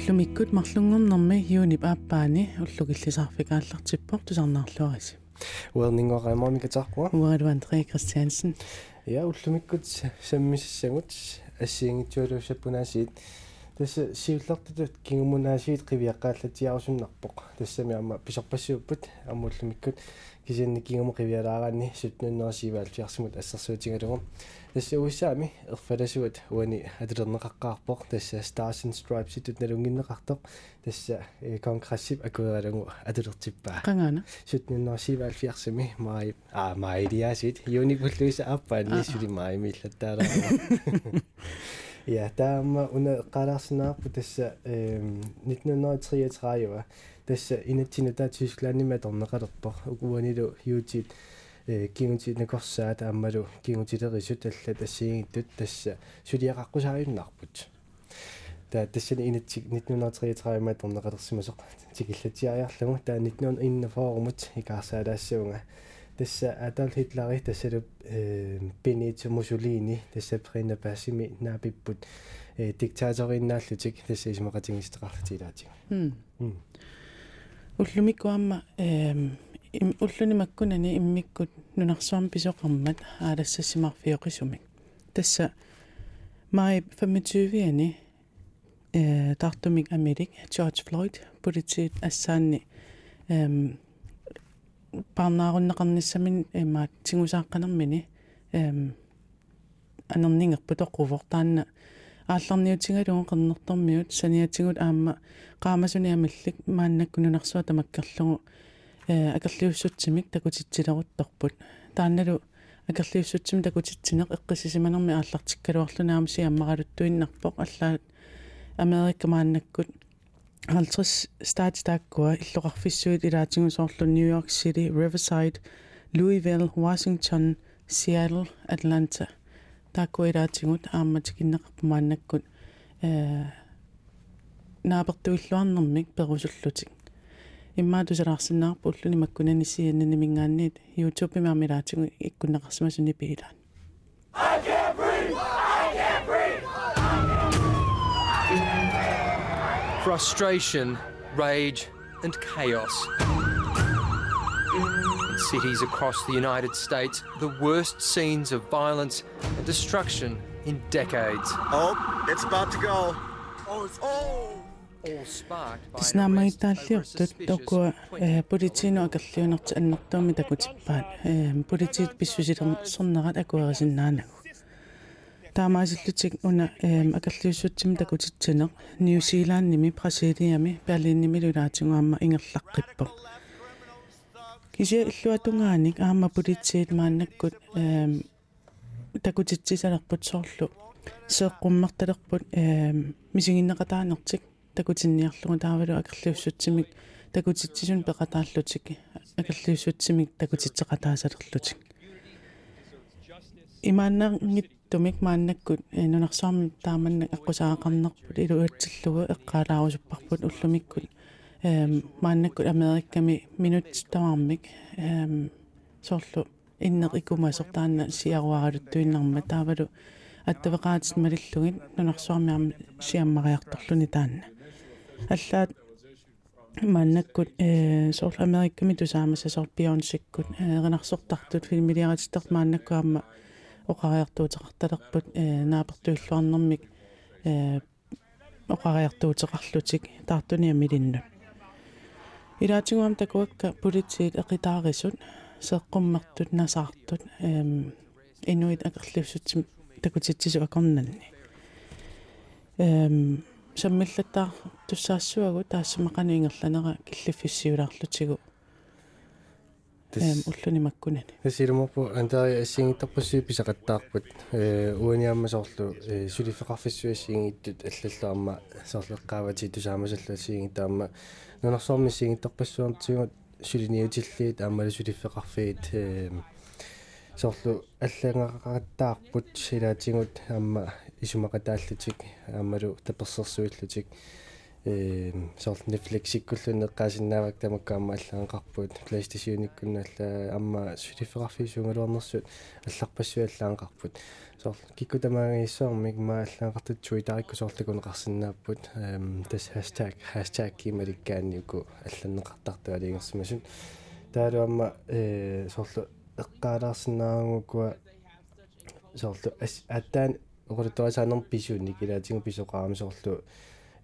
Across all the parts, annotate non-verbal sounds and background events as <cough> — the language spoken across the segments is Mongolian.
уллумиккут марлунгорнэрми юунip ааппаани уллугиллисаарфикааллартиппор тусарнаарлуариси уернингоqaamamikataqua уару Андре Кристиансен я уллумиккут саммиссагут ассиингитсуалуусаппунаасиит тасса сиуллартутут кингумунаасиит қивиаққааллатиарусуннарпоқ тассами ама писорпассууппут аммуллумиккут кисианни кингуму қивиалаараанни сутнуннерсиваал фиарсимут ассерсуутингалугу тасса уиссаами ерфаласуат уани атулернеқаққаарпоқ тасса Stars and Stripes итут налунгиннеқартоқ тасса конгрессип акуералугу атулертиппаа қангаана сутнуннерсиваал фиарсими маи а маидиасит юникуллуиса аппаани сули маимиллаттаалаа Ja, <laughs> таама уна qalarsinаарpu тасса эм 1933 тасса инатсинута тисклааннима торнеқалерпор укуанилу юутит э кингутит накорсаа тааммалу кингутилерисут алла тассиингиттут тасса сулиақаққусааюннарпут таа тассани инатсик 1933 ма торнеқалерсимасоқ тикиллатиариарлугу таа 1941 икаарсаалаассуунга тасса Adolf Hitler тассалуп э Benito Mussolini тасса Prina наапиппут э диктаториннааллутик тасса исмақатингистеқарлутилаатиг м уллумиккуамма эм уллуни маккунани иммиккут нунарсуам писоқармат аалассассимарфиоқисумик тасса май 25-ани э тартумик америк George Floyd политит ассаанни эм парнааруннеқарниссамин имаат тигусааққанермини эм анернингерпут оқувортаанна аалларниутингалугу қернертормиут саниатигут аама qaamasuниамиллик мааннаккунунарсуа тамаккерлугу э акерлиуссутсимик такутитсилерутторпут таанналу акерлиуссутсими такутитсинеқ эққиссисиманерми ааллартиккалуарлунаама сиаммаралуттуиннарпоқ аллаат америкка мааннаккут 50 staatstakkua illuqarfissuit ilaatiнгусоорлу New York City, Riverside, Louisville, Washington, Seattle, Atlanta. Takkua ilaatigut aammatikиннеқарпумааннаккут э нааперtuilluarnermik perusullutik. иммаа тусалаарсинаарпу уллуни маккунани сианнани мингаанниит YouTube мамилаатигу иккуннеқарсимасуни пиилаан. I can't breathe. I can't breathe. frustration, rage, and chaos. In cities across the United States, the worst scenes of violence and destruction in decades. Oh, it's about to go. Oh, it's oh. By снамаитааллиортут токуа политино акерлиунерт аннэртууми такутиппаат политит писсусилер сорнерат акуерисиннаанагу таамаасиллутик уна эм акерлиуссутсим такутитсинеq ньюзилаанними бразилиами берлинними лулаатингуамма ингерлаққиппо кися иллуатунгааник аама политсиит мааннаккут такутитсисалерпут соорлу сеэққуммерталерпут эм мисигиннеқатаанертик такутинниарлугу таавалу акерлиуссутсимик такутитсисун пеқатааллутик акерлиуссутсимик такутитсеқатаасалерлутик имааннаагит тумик мааннаккут нунарсаарми тааманна аққусаақарнерпут илуатсиллугу эққалаарусуппарпут уллумиккут. Эм мааннаккут америкками минут тавармик эм соорлу иннеқ икумасортаанна сиаруаралуттуиннарма таавалу аттавеқаатит малиллугит нунарсуармиарми сиаммариарторлуни таанна аллаат маннаккут э соорлу америкками тусаамаса соор бионсиккут э ренарсортартут филмилиаратиттарт мааннаккуамма оқариартуутеқарталерпут э наапертуиллуарнэрмик э оқариартуутеқарлутик таартуниа милинну. Илаатигуам такуакка политиит эқитаарисут сеққуммертут насаартут эм инуит акерлиуссутсим такутитсису акорнанни эм саммиллаттаа туссаассуагу таассамақану ингерланера киллиффиссиулаарлутигу эм уллуни маккунани. тасилуморпу антари ассингиттарпассуи писақаттаарпут. Э уаниамма соорлу э сулиффеқарфиссуассингиттут аллаллуарма тусаамасалла ассингиттаама нунарсуарми сингиттарпассуартигут сулиниутиллиит ааммала сулиффеқарфиит э соорлу аллангақаттаарпут силаатингут аама исумақатааллутик аамалу таперсерсуиллутик э сорл Netflix иккуллунеққаасиннаавак тамаккаама аллаанқарпут PlayStation-иккунналла амма сулифеқарфисуунгалуарнерсут алларпассуаллаанқарпут сорл киккутамаагиссуармик ма аллаанқартут туитарикку соорлакунеқарсинааппут эм тас хаштаг хаштаг кималиккаанниуку алланнеқартартуа алингерсимасут таалуамма э сорл эққаалаарсинаагукуа соорлу аттаан оқулуттуасаанер писуунни килаатингу писоқарами соорлу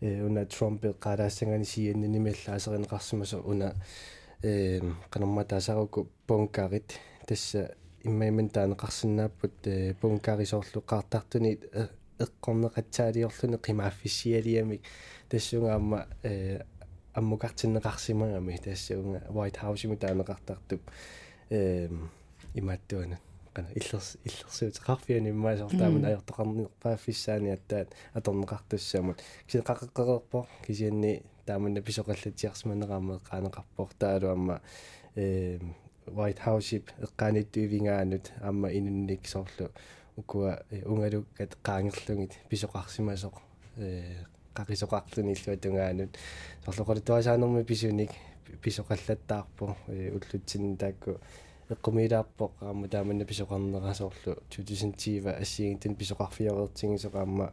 э уна qaaraassangani siennini меллаасеринеқарсимасу уна э канамма таасаруку бонкарит тасса иммайман таанеқарсинааппут э бонкарисоорлу qaartartuni эққорнеқатсаалиорлуни қимааффиссиалиамик тассунгаама э аммукартиннеқарсимагами тассуунга White House-ми таанеқартартуп э имааттуана qana illers illersuut qarfiani immaasортаамун аёртоқарнерпааффиссаани аттаат аторнеқартуссаамут киси қақеққерерпо кисианни тааманна писоқаллатиарсманераама қаанеқарпор таалуамма э White House-ип эққааниттуивингаанут аама инунник соорлу укуа унгалуккат qaangерлугит писоқарсимасоқ э qaqisоқарлуни иллуатунгаанут сорлоқалуттуасаанерми писуник писоқаллаттаарпо уллутсин таакку эққумилаарпоқ аама тааманна писоқарнерасоорлу 2010 ассигинтин писоқарфиареертингисоқаама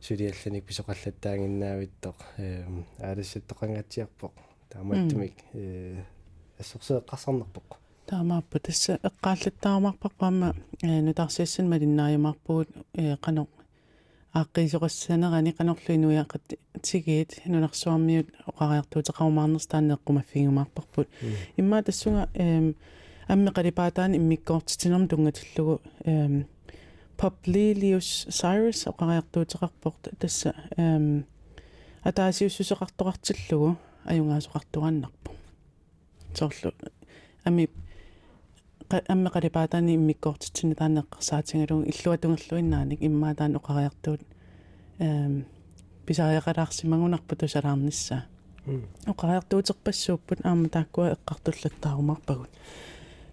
сулиалланик писоқаллаттаангиннаавиттоқ э аалассаттоқангатсиарпоқ таамааттумик э ассорсеэққарсарнерпоқ таамааппу тасса эққааллаттаармарпарпаама э нутарсиассан малиннааймарпуут э қано ааққисоқассанерани қанерлу инуяақат тигиит нунарсуармиут оқариартуутеқарумаарнерс таанеққумаффигумаарпарпут имма тассунга э амми қалипаатаани иммиккоортитинерм тунгатиллугу эм Publilius Cyrus оқариартуутеқарпорт тасса эм атаасиуссусеқартоқартиллугу аюнгаасоқартуганнарпу соорлу ами амми қалипаатаани иммиккоортитсини таанеққарсаатингалугу иллуатунгерлуиннааник иммаа таан оқариартуут эм писариақалаарсимагунарпу тусалаарниссаа оқариартуутерпассууппут аама тааккуа эққартуллаттаарумарпагут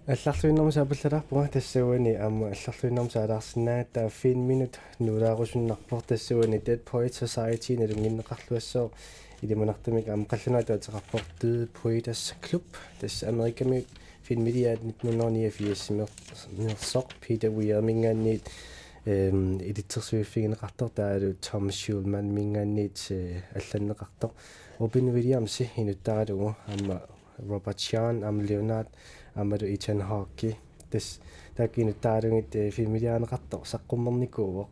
алларлуиннэрму саапаллалаарпунга тассауани аама алларлуиннэрму саалаарсинаагта 5 минут нулаарусуннарпор тассауани Dead Poet Society налунгиннеқарлуассоо илимунартамик аама қаллунаатуа теқарпор Dead Poets Club тасс америками филмидиаат 1989 мерсоқ Peter Weir мингаанниит эм эдитерсуиффигинеқартор таалу Tom Schulman мингаанниит алланнеқартор Robin Williams инуттаралугу аама Robert Chan аама Leonard амалу Ethan Hawke тас таккину таалугит филмилиаанеқартор саққуммерникууво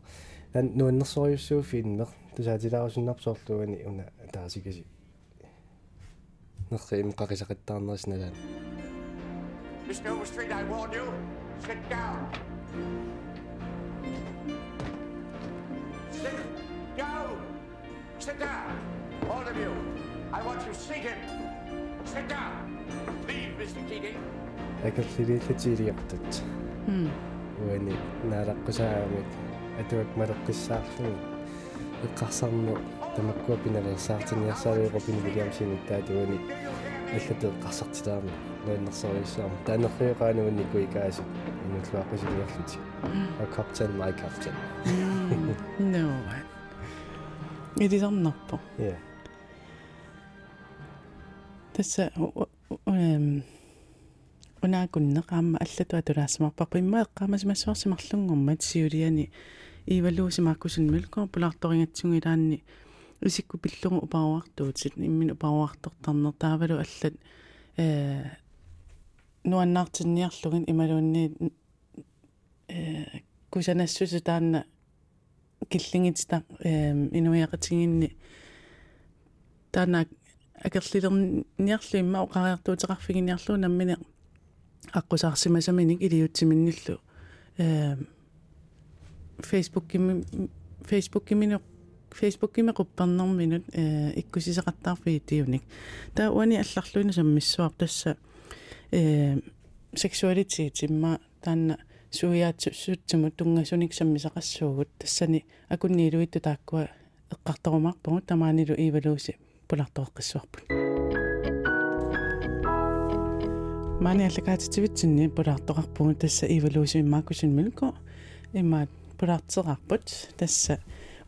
тан нуаннерсориуссуу филмер тусаатилаарусуннарсоорлугани уна таасикаси нерри им қақисақаттаарнерисналаан Mr. Overstreet, I warn you, sit down. Sit down. Sit down. All of you. I want you seated. Sit down. Leave, Mr. Keating. акерлилииллатиилиортат м уани наалаққусаамик атуак малеққиссаарлуни эққарсарну тамаккуа пиналерсаартиниарсаавиуқо пин вилиамсини таатуани аллатэ эққарсартилаарми нуаннерсориуссаама таанерриоқаануанни куикаасу инутлуаққусилиарлути а каптен май каптен no идисарнарпо я тасса эм унаакуннеқаама аллатуа тулаассамарпарпу имма эққаамасимассуарсимарлунгорма сиулиани ивалуусимааккусун милко пулаарторингатсугилаанни исикку пиллугу упаруартуутит иммин упаруартортарнер таавалу аллат э нуаннаартинниарлугин ималуунни э кусанассусу таанна киллингитта э инуяқатигинни таана акерлилерниарлу имма оқариартуутеқарфигиниарлу наммини аққусаарсимасаминик илиутсиминниллу э Facebook кими Facebook кимино Facebook кими қуппарнэрминут э иккусисеқартаарфигитиуник таа уани алларлуина саммиссуар тасса э sexuality имма таанна суяатсуутсуму тунгасуник саммисақассуугут тассани акунниилуитту тааккуа эққарторумарпугу тамаанилу ивалууси пулартоққиссуарпут маани аллакаатитивитсинни пулартоқарпугу тасса ивалууси иммааккусин милко имма пулартерарпут тасса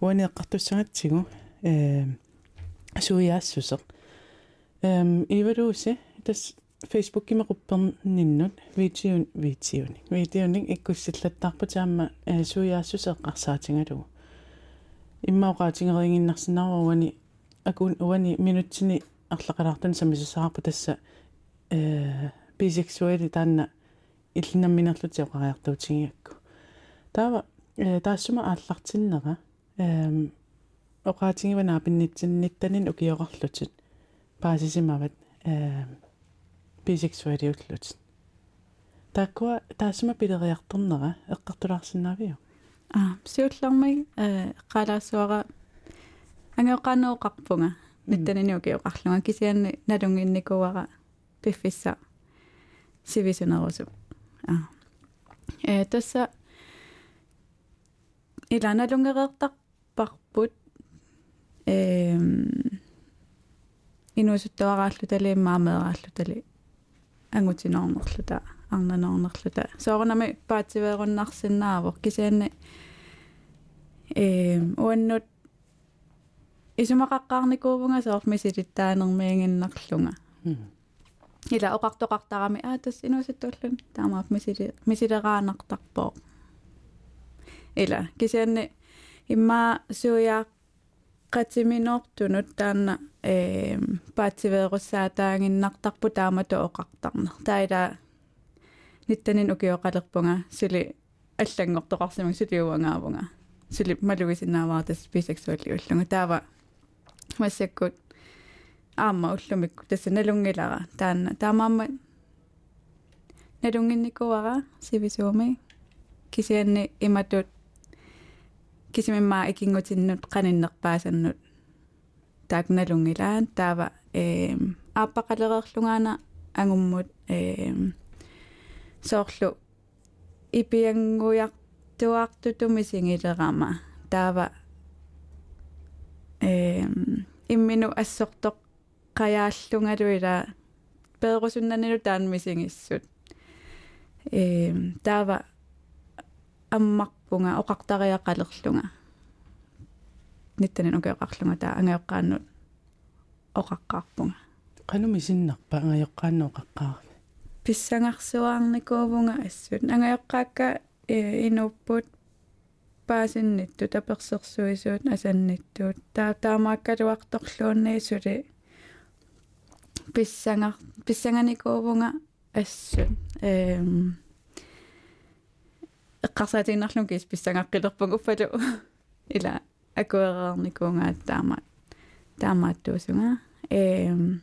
уани эққартуссагатсигу э суиаассусеq эм ивалууси тас Facebook кимеқупперниннут видео видеони видеоник иккуссиллаттаарпу таама суиаассусеққарсаатингалугу иммаоqaатингерингиннарсинааруани акун уани минутсини арлақалаартун самисасаарпу тасса э бисексуали таанна иллинамминерлути оқариартуутингиакку таава таассума ааллартиннера эм оқаатингивана апиннитсинниттанин укиоқарлутит паасисимават э бисексуали уллут таккуа таассума пилериарторнера эққартулаарсинаавиу а сиуллармиг э эққалаассуара ангеоққанооқарпунга ниттаниниукиоқарлунга кисианни налунгинникуара пиффисса сивисунерусу а э тасса иланалунгереэртарпарпут эм инуусуттуарааллу талииммаамеерааллу тали ангутинорнерлута арнанорнерлута соорнами паатсивееруннарсинаавор кисианни эм уаннут исумақаққарникуувнга соормисилиттаанермиангиннарлунга ила оқартоқартарами аа тас инуусаттууллун таамаап мисили мисилераанартарпоо ила кисианни имма суяа qatiminortunut taanna ee paatsiveerussаатаагиннартарпу таамату оқартарнер таила ниттанин укиоқалерпунга сили аллангортоқарсимак сулиуангаавунга сили малугисинааваатас бисексуалли уллунга таава массаккут аама уллумикку тасса налунгилара таанна таамаама налунгинникуара сивисууми кисианни иматут. Кисимиммаа икингутиннут qaninnерпаасаннут таакналунгилаан таава э ааппақалереерлунгаана ангуммут э соорлу. Ипиангуяқтуартутуми сингилерама таава э иммину ассортоқ қаяаллунгалуила пеерусуннанилу таанмисингиссут э таава аммарпунга оқартариақалерлунга ниттанин укеоқарлунга таа ангеоққааннут оқаққарпунга qanumi sinnarpa angayоққааннооқаққаарми писсангарсуаарникуувунга ассут ангайоққаакка инуппут паасиннитту таперсерсуисуут асанниттуут таа таамааккалуарторлуунни сули писсангар писсанганикуувунга ассут эм эққарсаатигнарлун кис писсангаққилерпун уффалу ила акуэраарникуунгаат таамаат таамааттуусунга эм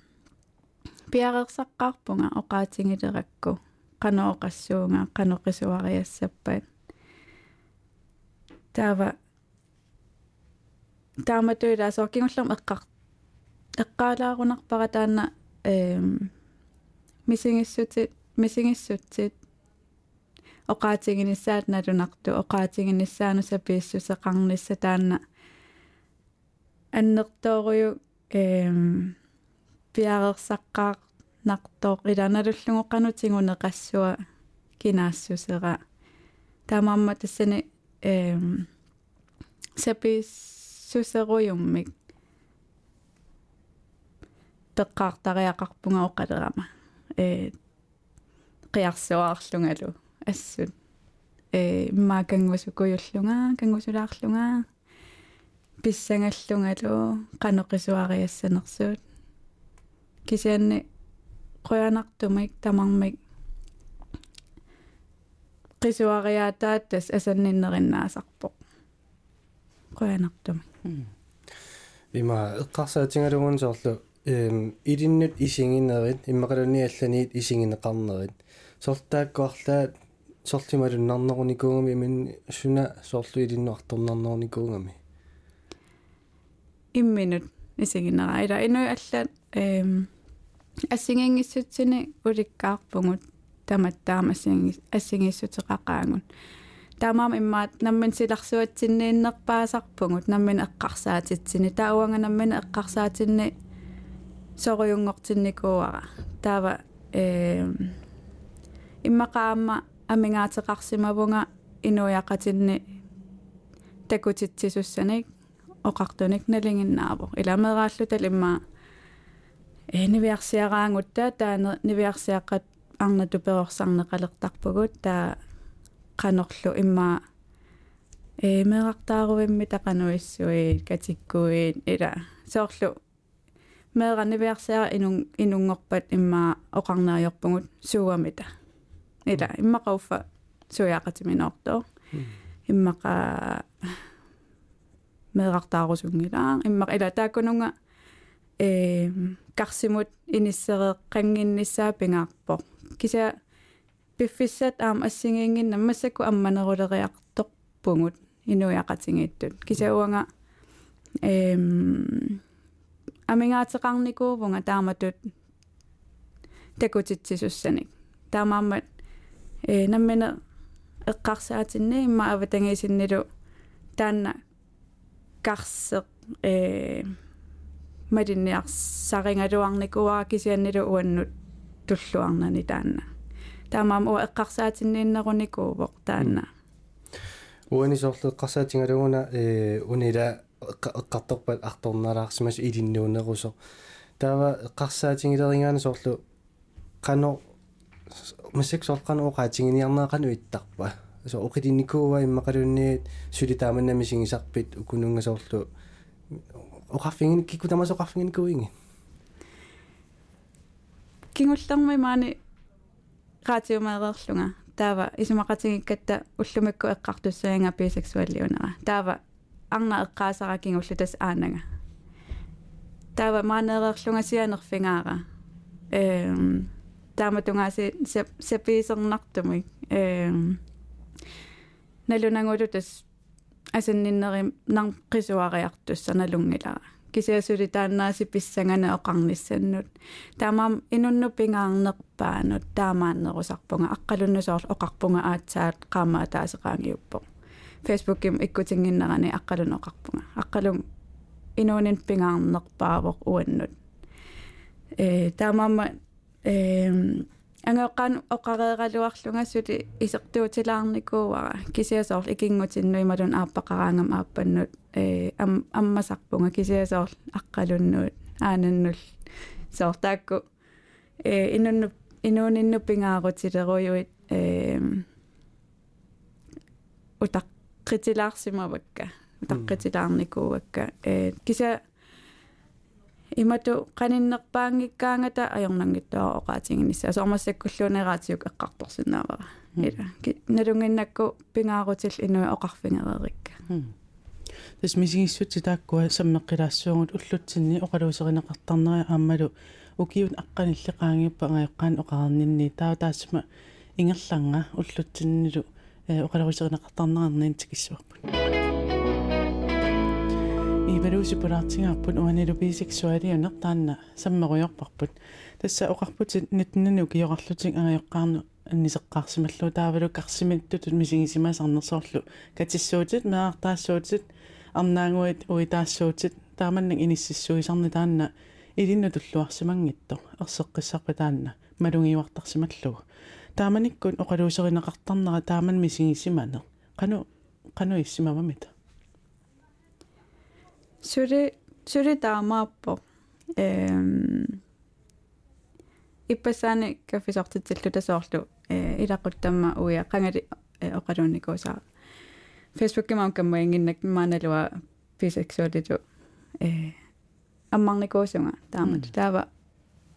пиарерсаққарпунга оқаатингилеракку канооқассуунга каноқисуариассаппат таава тааматуила сооркингуллерм эққар эққаалаарунарпара таана эм мисингиссутит мисингиссутсит оқаатигинissaат налунарту оқаатигинissaanu сапииссусеқарнисса таана аннертоориу эм пиарерсаққаа нартоо иланалуллугоқанутингунеқассуа кинаассусера таамаамма тассани эм сапииссусеруйуммик пеққаартариақарпунга оқалерама э қиарсуаарлунгалу ассут э ма кангусукуйуллунга кангусулаарлунга. Писсангаллунгалу канеқисуариассанерсуут кисианни қуянартумик тамармик. Qisuariaataat tas asannиннериннаасарпоқ қуянартумик. Вима эққарсаатингалугун соорлу эм илиннут исингинерит иммақалуниалланиит исингинеқарнерит сортааккуарлаа сортималуннарнеруникуугами имин суна соорлу илиннуарторнарнеруникуугами имминут исигинера ила инуи аллаат эм ассигингиссутсини уликкаарпугут таматтаама ассингис ассигиссутеқақаангут таамаама иммаат наммин силарсуатсиннииннерпаасарпугут наммин эққарсаатитсини таауанга наммин эққарсаатинни соруйунгортинникууара таава эм иммақаама амингаатеқарсимавунга инуяқатинни такутитсисуссаник оқартуник налингиннааво иламерааллутал имма э нивиарсиараангутта таана нивиарсиаққат арна туперорсарнеқалертарпугут таа qanorlu imma э меэқартааруимми тақануиссуи катиккуит ила соорлу меэранивиарсиара инун инунгорпат имма оқарнаариорпугут сууамита ила иммақауффа суяақатиминорто иммақа меэқартаарусунгилаа иммақ ила тааккунунга э карсимут иниссереққангиннissaа пингаарпо кися пиффиссат аама ассигиингинна массакку амманерулериарторпугут инуяқатингиттут кисауанга эм амингаатеқарникуувнга тааматут такутитсисуссаник таамааммат э наммена эққарсаатинни имма аватангисиннилу таанна карсеқ э маринниарсарингалуарникуара кисианнилу уаннут туллуарнани таанна таамаам уа эққарсаатиннииннеруникуувоқ таанна уани соорлу эққарсаатингалугуна э унила эққарторпат арторнараарсимас илиннуунерусо таава эққарсаатингилерингаана соорлу қано масек соорлқано оқаатингиниарнаақану иттарпа so оқилинникуува иммақалуунниит сули тааманнами сигисарпит укунунга соорлу оқарфингин кикку тамас оқарфингинникуинги кингуллерми маани qaatiumaereerlunga taava isumaqatigikkatta ullumikku eqqartussaaga biseksualliunera taava arna eqqaasarakingu tas aananga taava maaneererlunga sianerfingaara ehm taamatungaasi sapiisernartumik ehm nalunangulu tas asannиннери нар qisuariartussa nalungilara кисиасули тааннааси писсангана оқарниссаннут таамаам инунну пингаарнерпаанут таамааннерусарпунга аққалуннусоор оқарпунга аатсаат qaamаа таасеқаангиуппо фейсбукким иккутингиннерани аққалун оқарпунга аққалун инуунин пингаарнерпаавоқ уаннут э таамаама э ангеоққан оқареералуарлунгассути исертуутилаарникууара кисиасоор икингутиннуималун ааппақараангам ааппаннут э ам аммасарпунга кисиасоор аққалуннуут аананнул соортаакку э инунну инуунинну пингаарутилеруйуит э утаққитилаарсимавакка утаққитилаарникуувакка э кися имату каниннерпаангиккаангата ajornangittoo oqaatiнгинисса асоормассаккуллуунераатиук эққарторсинаавара ила налунгиннакку пингаарутил инуи оқарфингерерикка. Тас мисигиссути тааккуа саммеққилаассуугут уллутсинни оқалуусеринеқартарнери ааммалу укиут аққаниллеқаангиппа ангайоққаан оқарнинни таа таассма ингерланга уллутсиннилу оқалуусеринеқартарнерарнин тикиссуарпут ивалууси пулаартингаарпут уанилу бисексуалиунер таанна саммеруйорпарпут тасса оқарпутит нитннану киоқарлутик агаёққарну аннисеққарсималлу таавалу карсимиттутут мисигисимасарнерсоорлу катиссуутит меартаассуутит арнаангуит уитаассуутит тааманнак иниссиссуисарни таанна илинну туллуарсимангитто ерсеққиссарпа таанна малунгиуартарсималлугу тааманиккун оқалуусеринеқартарнера тааман мисигисиманер қану қану иссимавамита Suri suri taamaappo эм иппасаани каффисортитсаллу тасоорлу э илақуттамма уя қангали оқалуунникуусаа фейсбуккимаам каммаингиннак maaналуа бисексуалиту э аммарникуусунга таамат таава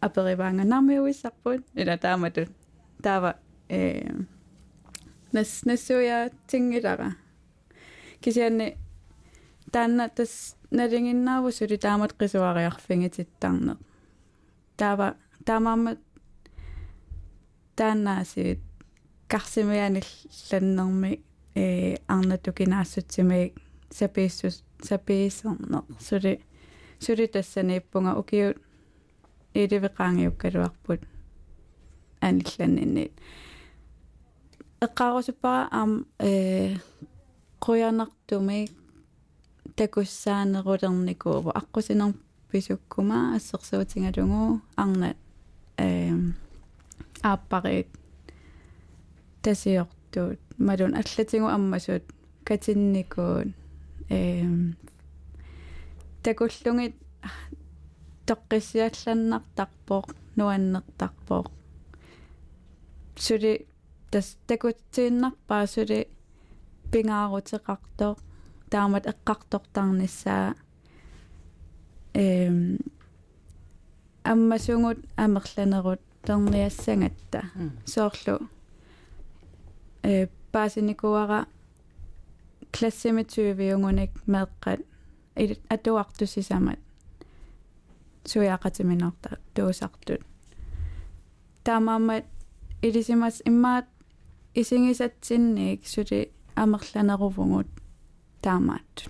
апериваанга нармиуиссарпут ила таамату таава э нас нассуя тингилара кисианни таанна тас налингиннааву сули таамат qisuariarfingitittaarneq таава таамаамат тааннаасиит карсимианилланнерми э арнатукинаассутсимик сапииссус сапиисернеq сули сули тассанииппунга укиут иливеqaangiukkaluarput анилланнинниит эққарусуппара аам э қуянартумик такуссаанерулерникуува аққусинер писуккума ассерсуутингалугу арна эм ааппарит тасиортуут. Малун аллатингу аммасуут катинникуут эм такуллугит тоққиссиалланнартарпоқ нуаннертарпоқ сули тас такутсииннарпаа сули пингаарутеқартоқ таамат эққартортарниссаа эм аммасугут амерланерут терниассангатта соорлу. Э паасиникуара классимитсуивиунгуник меэккат атуартусисамат. Суяақатиминарта туусартут. Таамаамат илисимас иммаат исигисатсинник сули амерланерувгут таамаат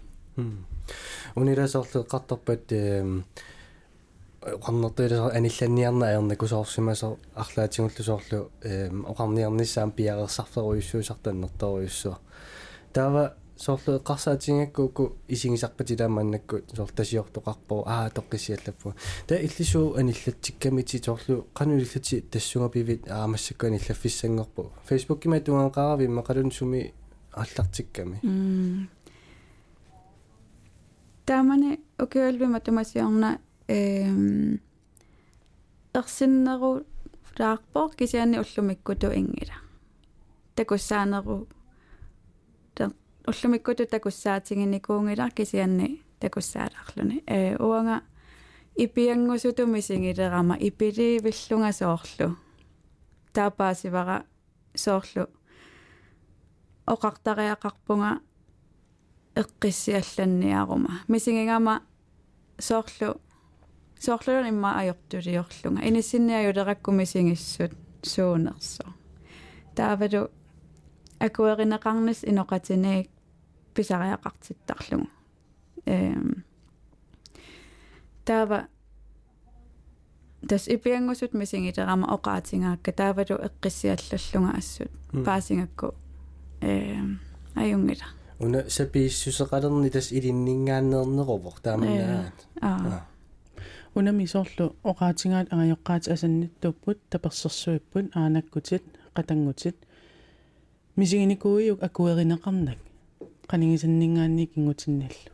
униласоорлу эққартарпат оқарнертуила анилланниарна аерна кусоорсимасо арлаатигуллусоорлу оқарниарниссаам пиареерсарферуйуссуусартаннерторуйуссуа таава соорлу эққарсаатингаккуку исигисарпатиламааннакку соор тасиортоқарпо аа тоққисиаллаппу та иллисуу аниллатсиккамити соорлу қану иллати тассунгапивит аамассакку аниллаффиссангорпу фейсбуккима туангаақарави мақалун суми аллартикками таамане океолвима тумасиорна эм ерсиннеру лаарпоо кисиани уллумиккуту ингила такуссаанеру уллумиккуту такуссаатингиникуунгилар кисианни такуссааларлуни э уанга ипиангусутуми сингилерама ипиливиллунга соорлу таапаасивара соорлу оқартариақарпунга эққиссиалланниарума мисингигама соорлу соорлун имма ajortuliorlunga иниссинниаюлеракку мисингиссут суунерсо таавалу акуэринеқарнис иноқатиник писариақартиттарлугу эм тава тас ипиангусут мисингилерама оқаатингаакка таавалу эққиссиаллаллунга ассут паасингакку эм аюнгила уна сапииссусеқалерни тас илиннингааннернеровор тааманнаат аа унами соорлу оқаатингаат агаёққаат асанниттуппут таперсерсуиппут аанаккутит қатангутит мисигиникууиук акуеринеқарнак qaningисаннингаанни кингутинналлу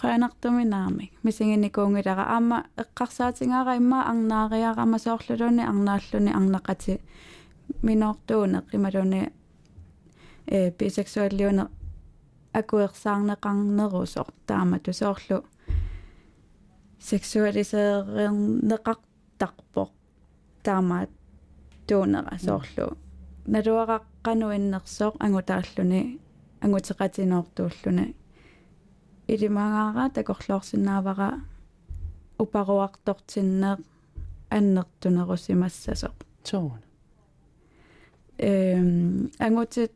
qaanartumi naamik misinginikungilara aama eqqarsaatigaara imma arnaaриарама соорлулуни арнааллуни арнеқати миноортууне qimалуни э бисексуаллиуне акуерсаарнеқарнерусор таама тусоорлу сексуалисеернеқартарпоқ таамаат туунера соорлу налуақаққануиннерсоқ ангутааллуни ангутеқатиноортууллуна илимагаара такорлоорсинаавара упаруартортиннеэ аннертунерусимассасоқ соон эм ангутит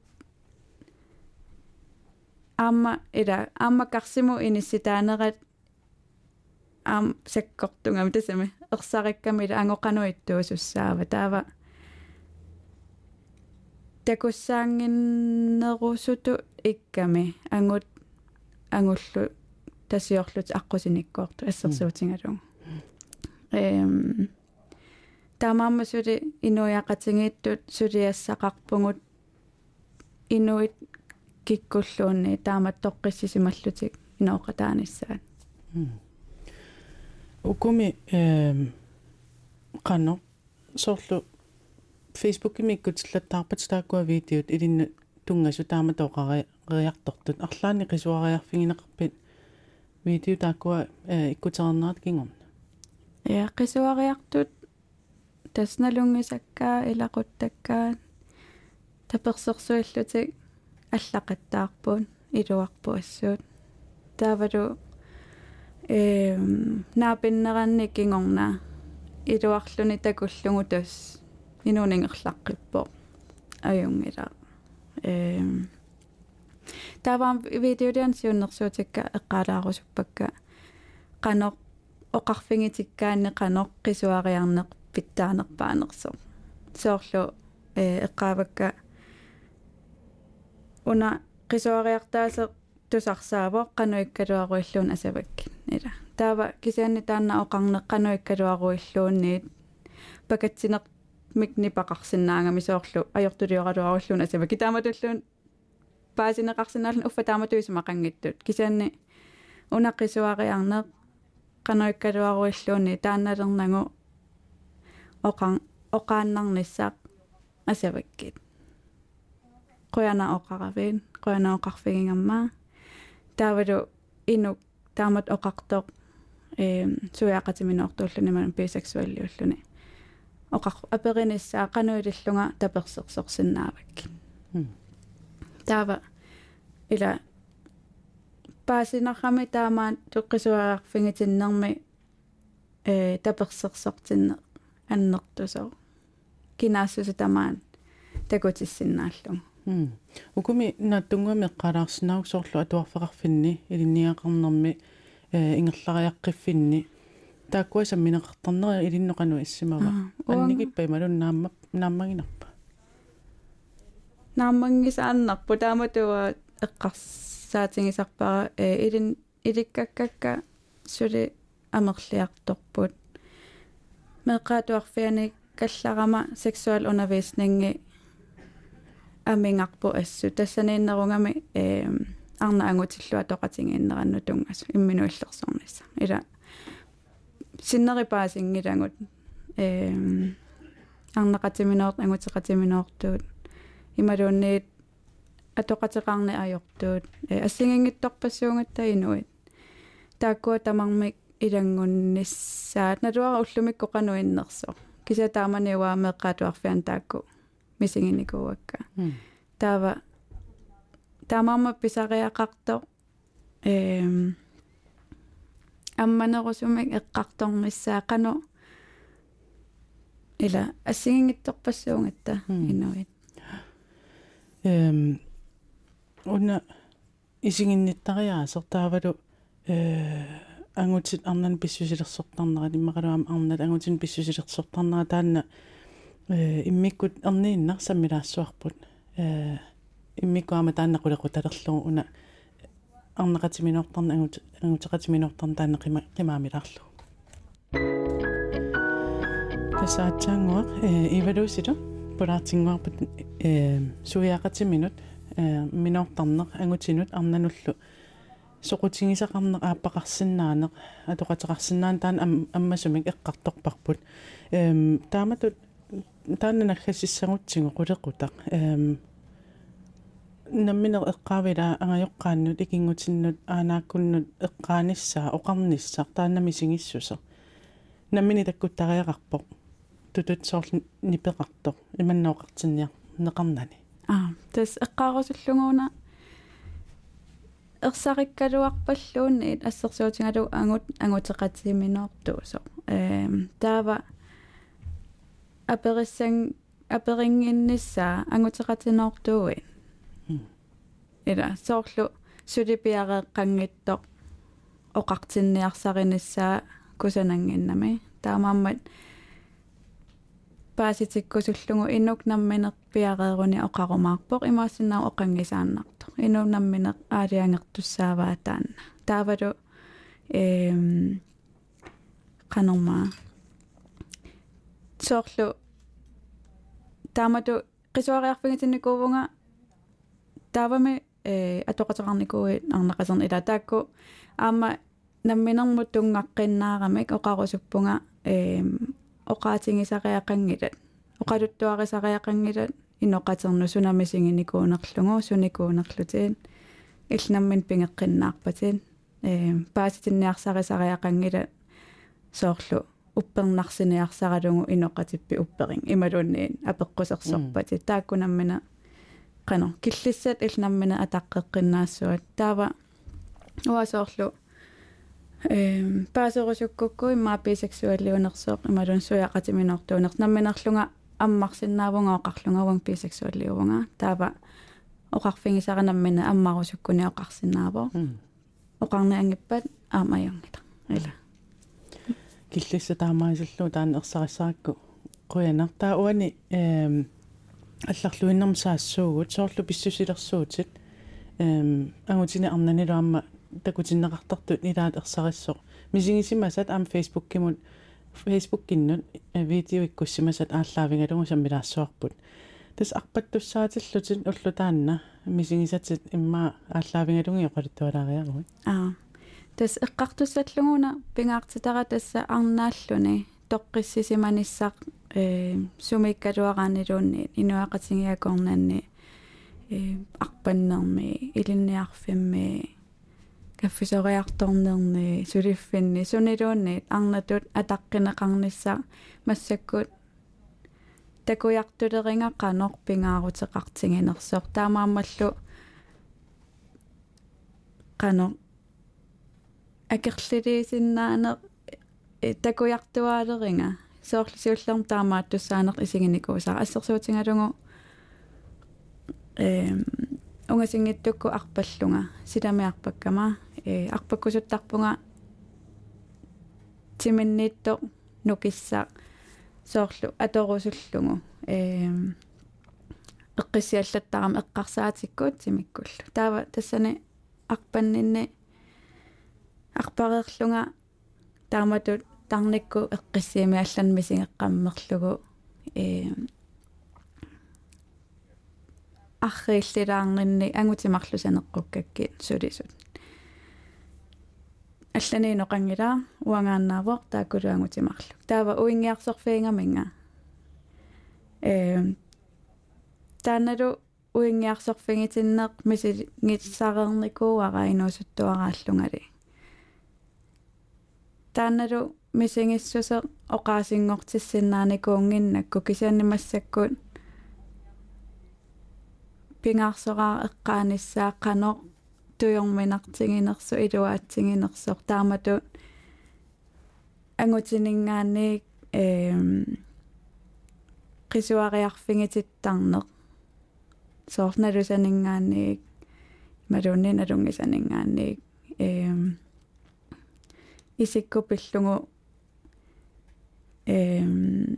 амма ила амма карсиму инисситаанерат ам саккортунгам тасами ерсариккамила ангоқануиттуусуссаава таава такуссаангиннерусуту икками. Ангут ангуллу тасиорлут аққусиниккуорту ассерсуутингалугу эм тамаама сули инуяқатингииттут сулиассақарпугут инуит киккуллуунни таамат тоққиссисималлутик иноқатааниссаат. Укуми эм қано соорлу Facebook миккутиллаттаарпат тааккуа видеот илинна тунгасу таама тоқари риартортут арлаани қисуариарфигинеқарпит видео тааккуа э иккутернерат кингорна я қисуариартут тасналунгисаккаа илақуттаккаа таперсерсуиллутик аллақаттаарпуун илуарпу таавалу эм наапиннеранни кингорна илуарлуни такуллугу тас инунингерлаққиппо аюнгила эм тавам видеодиан сиуннэрсуутикка эққалаарусуппакка қанеқ оқарфингитиккаанне қанеқ қисуариарнеқ питтаанерпаанерсо соорлу э эққаавакка уна қисуариартаасеқ тусарсаавоо қануиккалуаруиллуун асавак ила таава кисианни таанна оқарнеқ қануиккалуаруиллуунниит пакатсинеқ микни пақарсинаангами соорлу ajortuliorалуаруллуун асама китааматуллуун паасинеқарсинаалун уффа тааматуисма қангиттут кисаанни унаққисуариарнеқ qanuikkaluaruilluuni taannalernagu oqan oqaannarnissaaq асаваккит qoyana oqaravin qoyana oqarfigingammaa taavalu inuk taamat oqartoq эм суяақатиминеортууллуни бисексуаллиуллуни оқар апериниссаа qanуилиллунга таперсерсорсиннаавак таава ила паасинаррами таамаан туққисуарфингитиннерми э таперсерсортинне аннертусоо кинаассуса тамаан такутиссиннааллу укуми нааттунгами эққалаарсинаук соорлу атуарфеқарфинни илинниақарнэрми э ингерлариаққиффинни тааккуа самминеқартарнери илинноқану иссимава аннигиппай малун наамма нааммагинарпа нааммангисааннарпу тааматуа эққарсаатингисарпара э илин иликкаккакка сули амерлиарторпут меққаатуарфианик калларама сексуал undervisning амингарпу ассу. Тассанииннерунгами э арна ангутиллуа тоқатингииннеранну тунгас имминуиллерсорнисса ила синнерипаасингилангут э арнақатиминеорт ангутеқатиминеортуут ималуунниит атоқатеқарни ajortuut э ассингингитторпассуунгатта инуит тааккуа тамармик илангунниссаат натуара уллумикко қануиннерсоо кися тааманиуа меққаатуарфиан таакку мисигиникууакка таава таамаама писариақарто эм амманерусумик эққарторнissaа қану. Ила ассигингитторпассуунгатта инуит. Эм уна исигинниттариаасер таавалу э ангутит арнан писсусилерсортарнера иммакалуам арнат ангутин писсусилерсортарнера таанна э иммиккут эрнииннар саммилаассуарпут э иммиккуама таанна кулеқуталерлугу уна арнеқатиминортарна ангут ангутеқатиминортарна таанна қима қимаамилаарлу тасаатсаангуақ э ивалуусилу пулаартингуарпут э суяақатиминут э минортарнеқ ангутинут арнануллу soqutigisaqarneq aappaqarsinnaaneq atoqateqarsinnaан taan аммасумик эққарторпарпут эм тааматут таанна наггассагутсигу qulеқутақ эм намминер эққаавила ангайоққааннут икингутиннутаанааккуннут эққааниссаа оқарниссаа тааннами сигиссусо наммини таккуттариақарпоқ тутут соорлу нипеқартоқ иманнооқартинниар неқарнани. Аа тас эққаарусуллугууна ерсариккалуарпаллуунни ассерсуутингалу ангут ангутеқатсиминеортуусо эм таава апериссан аперингиннissaа ангутеқатинеортууи ила соорлу сулипиареэққангиттоқ оқартинниарсаринissaа кусанангиннами. Таамааммат. Пааситиккусуллугу инук намминеқ пиарееруни оқарумаарпоқ. Имаассинаа оқангисааннарто инук намминеқ аалиангертуссааваа таанна таавалу эм канорма. Соорлу таамату qisuariarfingitinikuvunga таавами э атоқатеқарникуи арнеқасерни ила таакку аама намминермут тунгаққиннаарамик оқарусуппунга эм oqaatigisariaqangilat oqaluttuarisariaqangilat inoqaternu sunamisiginikууnerlungu sunikууnerlutiin иллнаммин пингеққиннаарпатин э пааситинниарсарисариақангила соорлу уппернарсиниарсаралугу иноқатиппи упперин ималуунниин апеққусерсорпати тааккунаммина қано киллиссат иллнаммина атаққеққиннаассуат таава уасоорлу эм паасерусуккукку имма бисексуаллиунерсоо ималун суяқатиминортуунерс намминерлунга аммарсиннаавунга оқарлунгаван бисексуаллиувунга таава оқарфигисаранаммина аммарусуккуни оқарсиннаавоо оқарни ангиппат аамаянгита ила киллисса таамаисуллу таан ерсариссаракку қуянартаа уани эм алларлуиннэрм саассуугут соорлу писсусилерсуутит эм агутини арнанилуамма такутиннеқартартут нилаат ерсариссоқ мисигисимасат аам фейсбуккимут фейсбуккиннут видео иккуссимасат ааллаавингалугу саммилаассуарпут тас арпаттуссаатиллутит уллутаанна мисигисатит имма ааллаавингалугу оқалуттуалаариаргут аа тас эққартуссаллугуна пингаартитара тасса арнааллуни тоққиссисиманиссақ э сумиккалуараанилуунни инуақатингиакорнанни э арпаннерми илинниарфимми каффисориарторнерни сулиффинни сунилуунни арнатут атаққинеқарнisса массаккут такуяртулерингаqqanor пингаарутеқартингинерсоор таамааммаллу qano акерлилисиннаане такуяртуаалеринга соорлисиуллерм таамаат туссаанер исигиникуусаа ассерсуутингалугу эм унгасингиттукку арпаллунга силамиарпаккама э арпаккусуттарпунга тиминниитто нукисса соорлу аторусуллугу эм эққиссиаллаттарам эққарсаатиккуут тимиккуллу таава тассани арпаннинни арпареерлунга тааматут тарникку эққиссиими алланми сингеққаммерлугу э аррииллилаарнинни ангутимарлусанеққуккакки сулисут аллани ноқангила уангааннаавоқ тааккулуангутимарлу таава уингиарсорфиингаминга. Э тааналу уингиарсорфигитиннеқ миси гитсарерникууара инуусуттуарааллунгали таанналу мисингиссусе оqaасингортиссиннааникуунгиннакку кисианнимассаккут пингаарсораа эққааниссааққано туйорминартигинерсу илуаатсигинерсор таамату ангутинингаанник эм qisuariarfingitittарнеқ соорналусанингаанник малууннин алунгисанингаанник эм исиккупиллугу эм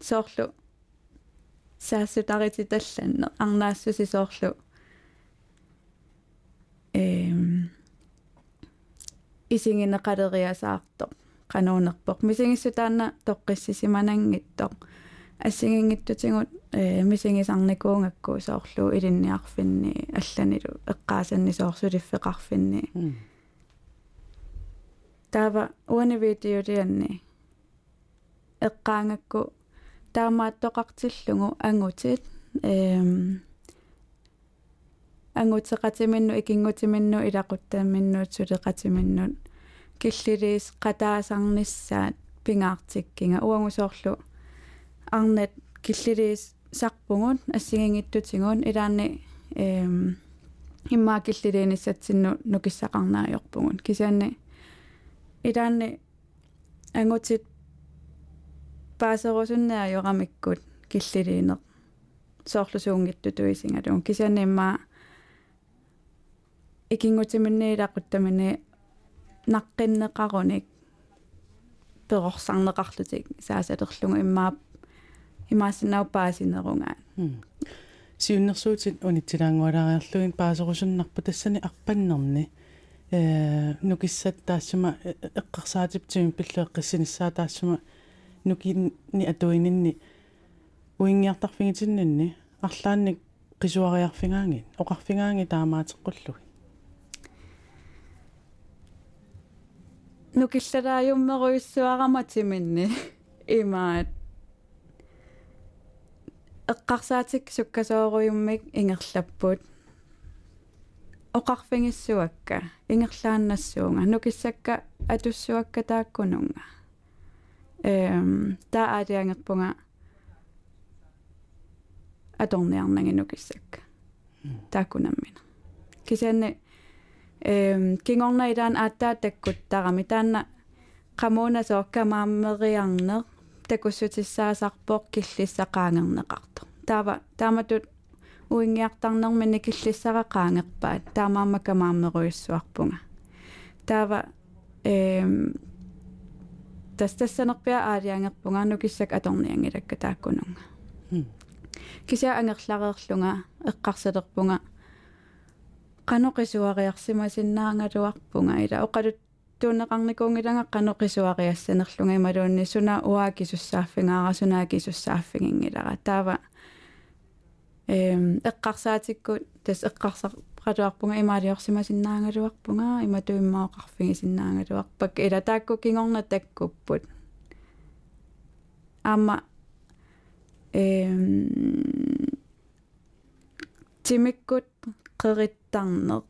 соорлу. Саассутарититалланне арнаассуси соорлу эм исингинеқалериасаартоқ qanуунерпоқ мисигиссутаана тоққиссисиманангиттоқ ассигингиттутигут э мисигисарникуунгакку соорлу илинниарфинни алланилу эққаасанни соорсулиффеқарфинни таава уанивиитиулианни эққаангакку таамааттоқартиллугу ангутит эм ангутеқатиминну икингутиминну илақуттааминнуут сулеқатиминнут киллилиис қатаасарниссаат пингаартиккинга уангусоорлу арнат киллилиис сарпугут ассигингиттутигуун илаани эм иммаа киллилииниссатсинну нукиссақарнааёрпугут кисианни илаанни ангутит паасерусуннаажорамиккут киллилиинеқ соорлусуунгитту туисингалуун кисианнимаа икингутиминниилақуттамини наққиннеқаруник перорсарнеқарлутик саасалерлугу иммаа имаасинау паасинерунгаан сиуннэрсуутит унитсилаангуалаариарлугин паасерусуннарпу тассани арпаннерни э нукиссат таассама эққарсаатиптими пиллеэққиссиниссаа таассама нукинни атуининни уингиартарфигитиннанни арлаанник qisuariarfingaangin oqarfingaangi taamaatiqqullugi нукиллалааюммеруйссуараматиминни имаат. Эққарсаатик суккасооруйуммик ингерлаппут оқарфингиссуакка ингерлааннассуунга нукиссакка атуссуакка тааккунунга эм таа аалиангерпунга аторниарнанги нукиссакка тааккунаммина кисианни эм кингорна илаан ааттаа таккуттарами таанна qamuna soorkamaameriarner takussutissaasaarpoq killissaqaangerneqarto taava taamatut уингиартарнермини киллиссарақаангерпаат таамаамакамааммеруйуссуарпунга таава эм тастассанерпиа аалиангерпунга нукиссак аторниангилакка тааккунунга кися ангерлареерлунга эққарсалерпунга каноқисуариарсимасиннаангалуарпунга ила оқалут туунеқарникуунгиланга каноқисуариассанерлунга ималуунни суна уаакисуссааффингаараа сунаакисуссааффигингилара таава эм эққарсаатиккут тас эққарсар qatuarpunga imaaliorsimasinnaangaluarpunga imatuimmaoqarfigisinnaangaluarpak ila taakku kingorna takkupput amma эм тимиккут qerittarneq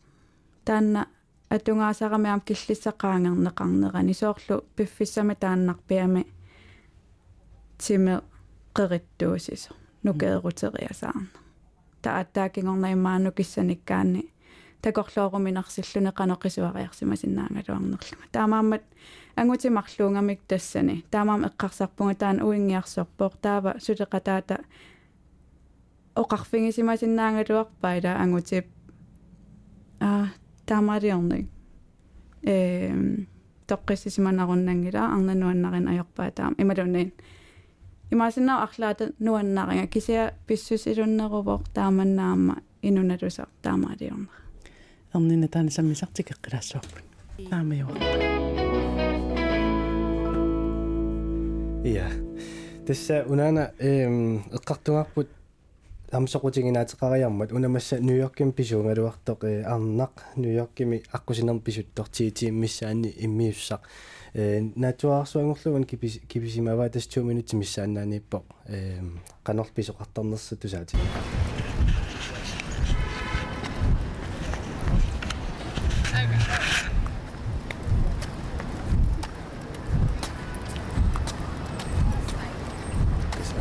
таанна атунгаасарамиам киллиссақаангернеқарнерани соорлу пиффиссами тааннарпиами тиме qerittuusisо нукеерутериасаарна тааттаакингорнаиммаану киссаниккаани такорлооруминарсиллуне каноқисуариарсима синнаангалуарнерлуга таамааммат ангутимарлуунгамик тассани. Таамаам эққарсарпунга таан уингиарсорпоор таава сулеқатаата оқарфингисима синнаангалуарпаила ангутип а таамариорник эм тоққиссисиманаруннангила арнануаннарин ajorpaa таам ималунниин имаасиннаа арлаата нуаннаринга кисиа писсус илуннерувоо тааманнаама инуналуса таамаалиорнер эрнина таана саммисартик эққилаассуарпут таамиуа Ja. Tässä unana ehm eqqartungarput амсоқутигинаатеқариармат унамасса нью-йорким писуунгалуартоқ э арнақ нью-йоркими аққусинерм писуттортиити миссаани иммиуссақ э натуаарсуангорлуган кипис киписимава тас 2 минути миссааннаанииппо э канорл писоқартарнерсу тусаати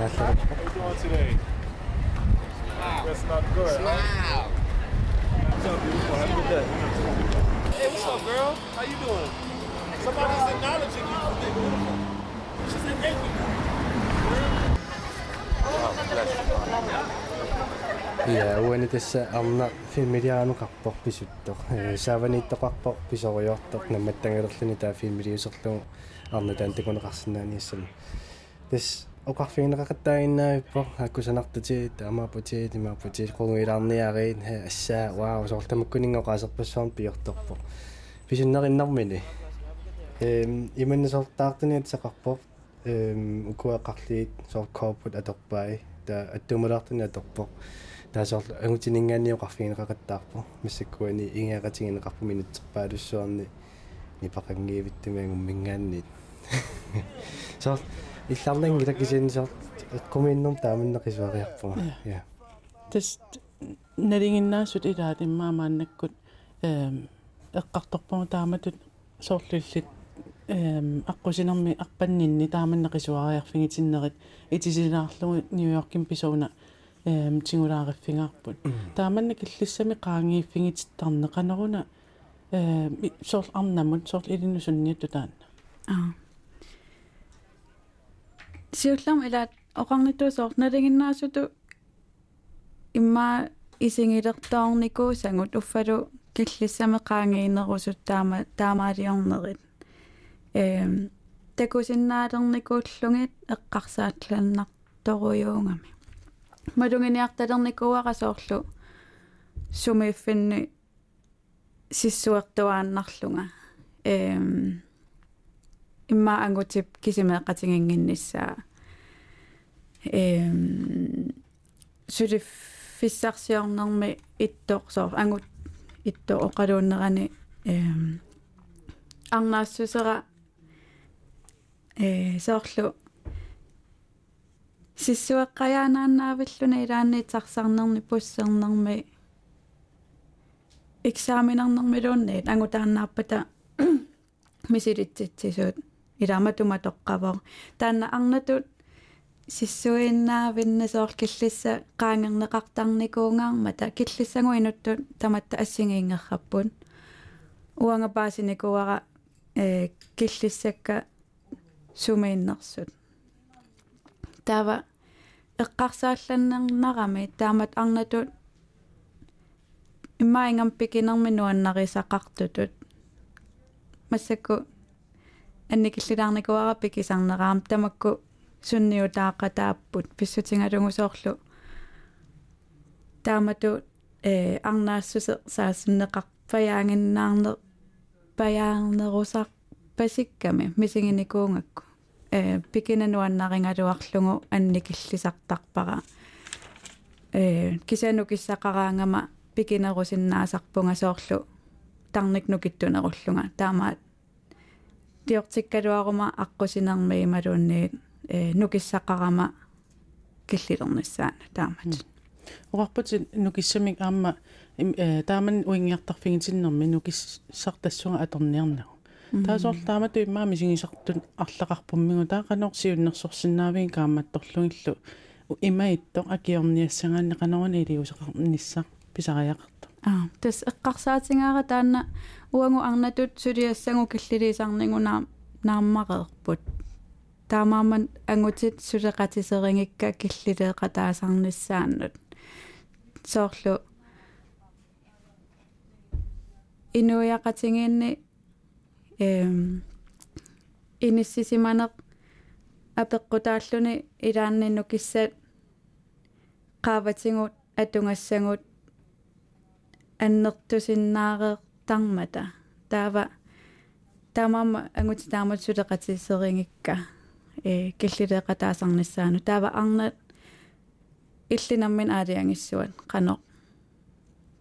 How you doing today? That's not good. Smile. What's up, beautiful? Have a good day. Hey, what's up, girl? How you doing? Somebody's acknowledging you for being beautiful. She said, hey, Ja, уани тасса арна филмилиаануқарпор писуттоқ э сааванииттоқарпор писориортоқ намматтангерлүни таа филмилиусерлугу арна таан такунеқарсинааниассами тас оқарфигнеқақаттаагиннаавиппо аккусанартути таамаапути тимаапути қунгилаарниариит ассаа вау соортамаккунингоқаасерпассуарн пиорторпо писуннериннармини эм иманнасортаартуниат сақарпо эм укуақарлиит соор корпут аторпай та аттумалаартуни аторпо таасоор агутинингаанниоқарфигнеқақаттаарпо массаккуани ингеақатигинеқарпу минутсерпаалуссуарни нипақангиивиттумаагуммингаанниит <laughs> соор илларлан гилакисиинисоор эққумииннэрм тааминнеқисуариарпуга я тас налингиннаасут илаат иммаамааннаккут эм эққарторпума тааматут соорлуллит эм аққусинерми арпаннинни тааманнеқисуариарфигитиннерит итисилаарлугу нью-йоркин писуна эм тингулаариффингаарпут тааманна киллиссами qaangiiffiнгититтарнеқанеруна э сорл арнамут сорл илиннусунниатту таанна аа сиуллам илаат оқарнитуусоор налингиннаасуту имма исингилертаарнику сангут уффалу киллиссамеқаангиинерусут таама таамаалиорнерит эм такусиннаалерникууллугит эққарсаатланнарторуйуунгами малугиниарталерникуара соорлу сумииффинни сиссуертуааннарлунга эм имма ангутип кисимеэққатингингинниссаа эм сулиф фиссарсиорнерми иттоорсоор ангут итто оқалууннерани эм арнаассусера э соорлу сиссуэққаяанааннаавиллуна илаанниитсарсарнерни пуссернерми экзаменернермилуунниит ангутааннаарпата мисилитситсисуут иламатума тоққавоо таанна арнатут сиссуиннаавинна соор киллисса qaangerneqartarnikuungаармата киллиссагуинуттут таматта ассигиингерраппут уангапаасиникуара э киллиссакка сумииннерсут таава эққарсаалланнернарами таамат арнатут иммаингам пикинерми нуаннарисақартутут массакку анникиллилаарникуара пикисарнераам тамакку сунниутааққатааппут писсутингалугусоорлу таамату э арнаассусе саассуннеқар паяангиннаарнер паяарнерусар пасикками мисигиникуунгакку э пикинануаннарингалуарлугу анникиллисартарпара э кисану киссақараангама пикинерусиннаасарпунга соорлу. Тарник нукиттунеруллунга таамаат тиортиккалуарума аққусинерми ималуунниит э нукиссақарама киллилернissaана таамат. Оqarput нукиссамик аама э тааман уингиартарфигитиннэрми нукиссартассунга аторниарнагу таасоор таамату имаами сигисартун арлақарпуммигу таақанорсиуннерсорсинаавин кааматторлугиллу имаитто акиорниассагаанне канорани илиусеқар ниссақ писариақарта аа тас эққарсаатингаара таанна уангу арнатут сулиассагу киллилисарнингуна нааммареерпут таамааман ангутит сулеқатисерингикка киллилеэқа таасарниссааннут соорлу инуяқатингиинни эм иниссисиманеқ апеққутааллуни илааннинну киссат qaаватингут атунгассагут аннертусиннаареэ тармата таава таамаама ангути таамат сулеқатиссерингикка. Э киллилеэқа таасарниссаану. Таава арнат иллинаммин аалиангиссуат қано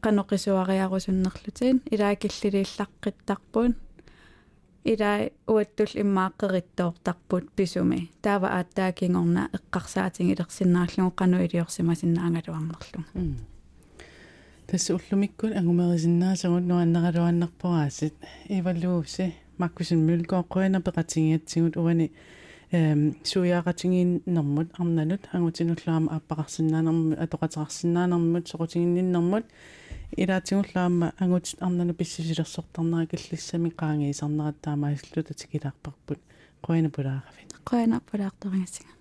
каноқисуариарусуннерлутин илаа киллилииллаққиттарпун илаа уаттул иммааққериттоортарпут писуми таава ааттаакингорна эққарсаатингилерсиннаарлугу қану илиорсимасиннаангалуарнерлу тасса уллумиккун агумерисиннаасагут нуаннералуаннарпораасит ивалууси маккусин мулкооққуина пеқатингиатсигут уани эм суяақатингииннэрмут арналут ангутинуллаама аппақарсинаанермут атоқатеқарсинаанермут соқутингиннэрмут илаатигуллаама ангутит арнану писсисилерсортарнера киллиссами qaangiisarnerat taamaallута тикилаарпарпут қуина пулаарафин қуина пулаартарингасига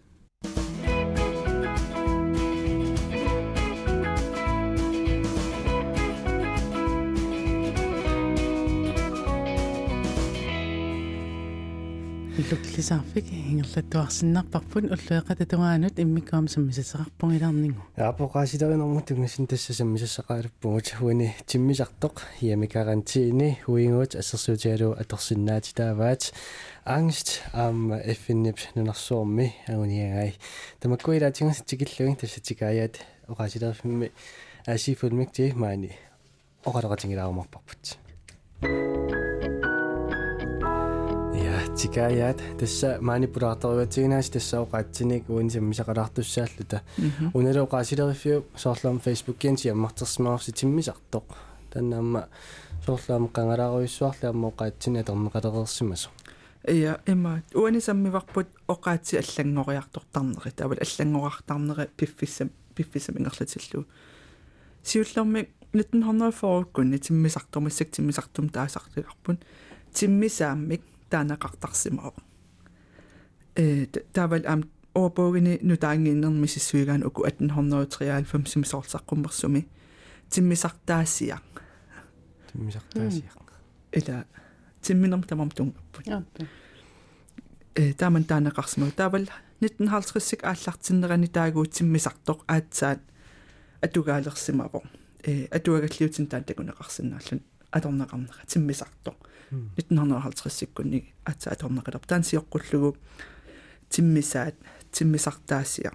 иллуклисаарфик ингерлаттуарсиннарпарпут уллуэқата тугаанут иммиккаама саммисасеқарпугилаарнингу аапоқаасилеринэрму тунгасин тасса саммисассақаалуппугут хуини тиммисартоқ ямикарантиини хуингуут ассерсуутиалу аторсиннаати тааваат angst am effinnip nunarsuormi aguniagай tamakkuilaatigus tikilluin tassatikaayat oqaasilerfimmi aasifulmik ti maani oqaloqatingilaarumarparput тикаяат тасса манипулаарторюатсигинаас тассаоqaatsinik уинсаммисақалаартуссааллута уналеоqaасилериффиу соорлаам фейсбуккиан сиаммартерсимаарси тиммисартоq таннаама соорлаам qangalaaruissuarlaammo qaatsin атернеқалерерсимасу ия има уанисаммиварпут оqaатси аллангориарторtarneri тавал аллангориартарнери пиффиссам пиффиссам ингерлатиллу сиуллерми 1940 тиммисартумиссак тиммисартум таасартиларпун тиммисааммик таанақартарсимаа э тавал ам ообогини нутаангииннерми миссуигаан уку 1893 симисоорлсаққуммерсуми тиммисартаассиа тиммисартаассиа эла тимминерм тамам тунгаппут э тааман таанеқарсимаа тавал 1950-сик ааллартиннерани таагуут тиммисартоқ аатсаат атугаалерсимаво. Э атуагаллиутин таатакунеқарсинааллун аторнеқарнера тиммисартоқ 1950-сиккунни атса аторнеқилер таансиоққуллугу тиммисаат тиммисартаассиа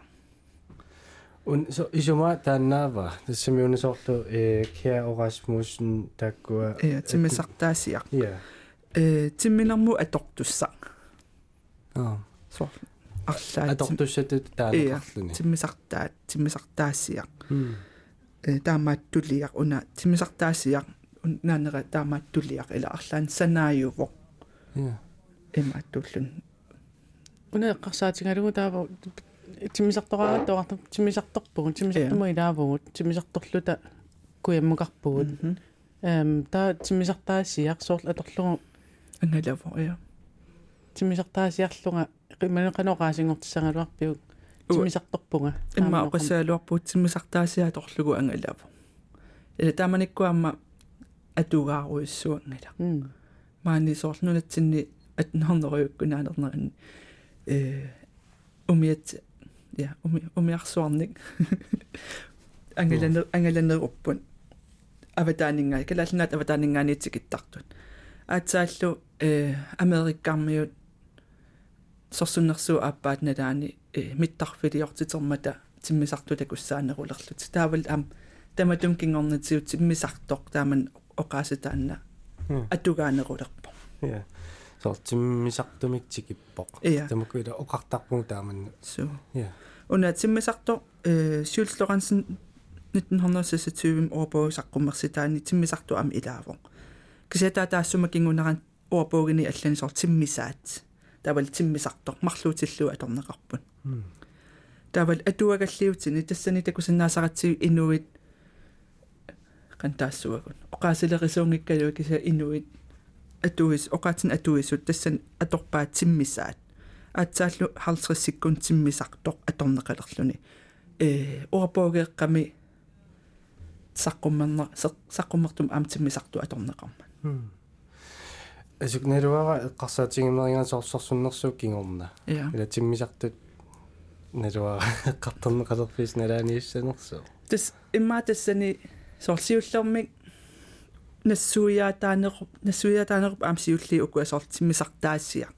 un så isoma tanava тассамиуна соорлу э киа орасмусн таккуа э тиммисартаассиа я э тимминерму атортусса аа. Со арлаа. Атортуссатут таанеқарлуни тиммисартаат тиммисартаассиа э таамааттулиар уна тиммисартаассиа наанера таамааттулиақ ила арлаан санааюво я имааттуллун уна эққарсаатингалугу таава тимисартораа тоорту тимисарторпугу тимисартуму илаавгут тимисарторлута куяммукарпугут эм та тимисартаассиақ соорл аторлугу ангалаво я тимисартаассиарлунга qimmaneqanoqaasingortissangaluarpiuk тимисарторпунга имма оқассаалуарпуут тимисартаассиа торлугу ангалаво ила тааманиккуамма атугааруиссуангила маани соорлнунатсинни атнернериуккунаанернерин э умиат я уми умиарсуарник ангеланер ангеланеруппун аватаанингаа калаалнаат аватаанингаанитсикиттартут аатсааллу э америккармиут сорсуннэрсуу ааппаат налаани э миттарфилиортитермата тиммисарту такуссаанерулерлут таавал ам таматум кингорнатиут тиммисартоқ тааман оқаасатаанна атугаанерулерпо я сортиммисартумик тикиппоқ Иа. тамакуила оқартарпуг тааманна су я уна тиммисарто э Schulz Lorentzen 1926 орбоисаққуммерситаани тиммисарту ам илаавоқ кисата таассума кингунеран орбоогини аллани сор тиммисаат тавал тиммисартоқ марлуутиллу аторнеқарпут тавал атуагаллиутини тассани такусиннаасаратсиу инуит кантаассуагун оқаасилерисуунгиккалу киса инуит. Атуис оқаатин атуисут. Тассан аторпаат тиммисаат. Аатсааллу харлсриссиккун тиммисартоқ аторнеқалерлүни э орбоогеэққами саққуммернер саққуммертум аам тиммисарту аторнеқарма асук нерувара эққарсаатингимеригаан сорсорсуннэрсук кингорна я ила тиммисартут нерувара <laughs> эққартарнеқалерфис налааниуссанерсу тас имма тассани сорсиуллермик нассуяатаанеқ нассуяатаанеқ аам сиулли укуа сортиммисартаассиа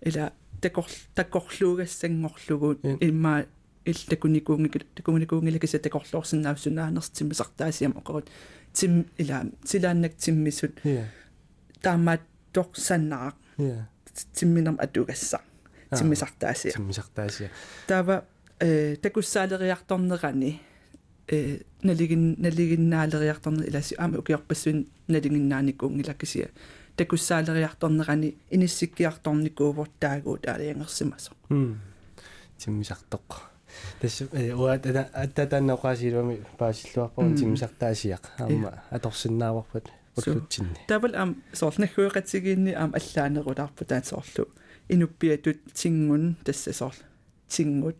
ила такор такорлуугассангорлугу имма ил такуникуунгик такуникуунгила киса такорлуорсиннаавсунаанерс тиммисартаассиам оқорут. Тим ила силааннак тиммисут. Я таамаат торсаннаақ я тимминерм атугасса тиммисартаассиа. Тиммисартаасия таава э такуссаалериарторнерани э налигин налигиннаалериарторнер иласи аама укиорпассуин налигиннааникуунгилаккисия такуссаалериарторнерани иниссиккиарторникуувор таагуут аалиангерсимасо м тиммисартоқ тасса э ата аттатааннеқаасилуами паасиллуарпун тиммисартаасиақ аама аторсиннааварпат уллутсинни тавал ам соорнаггуеқатигиинни аам аллаанерулаарпу таат соорлу инуппиатут тингун тасса соор тингут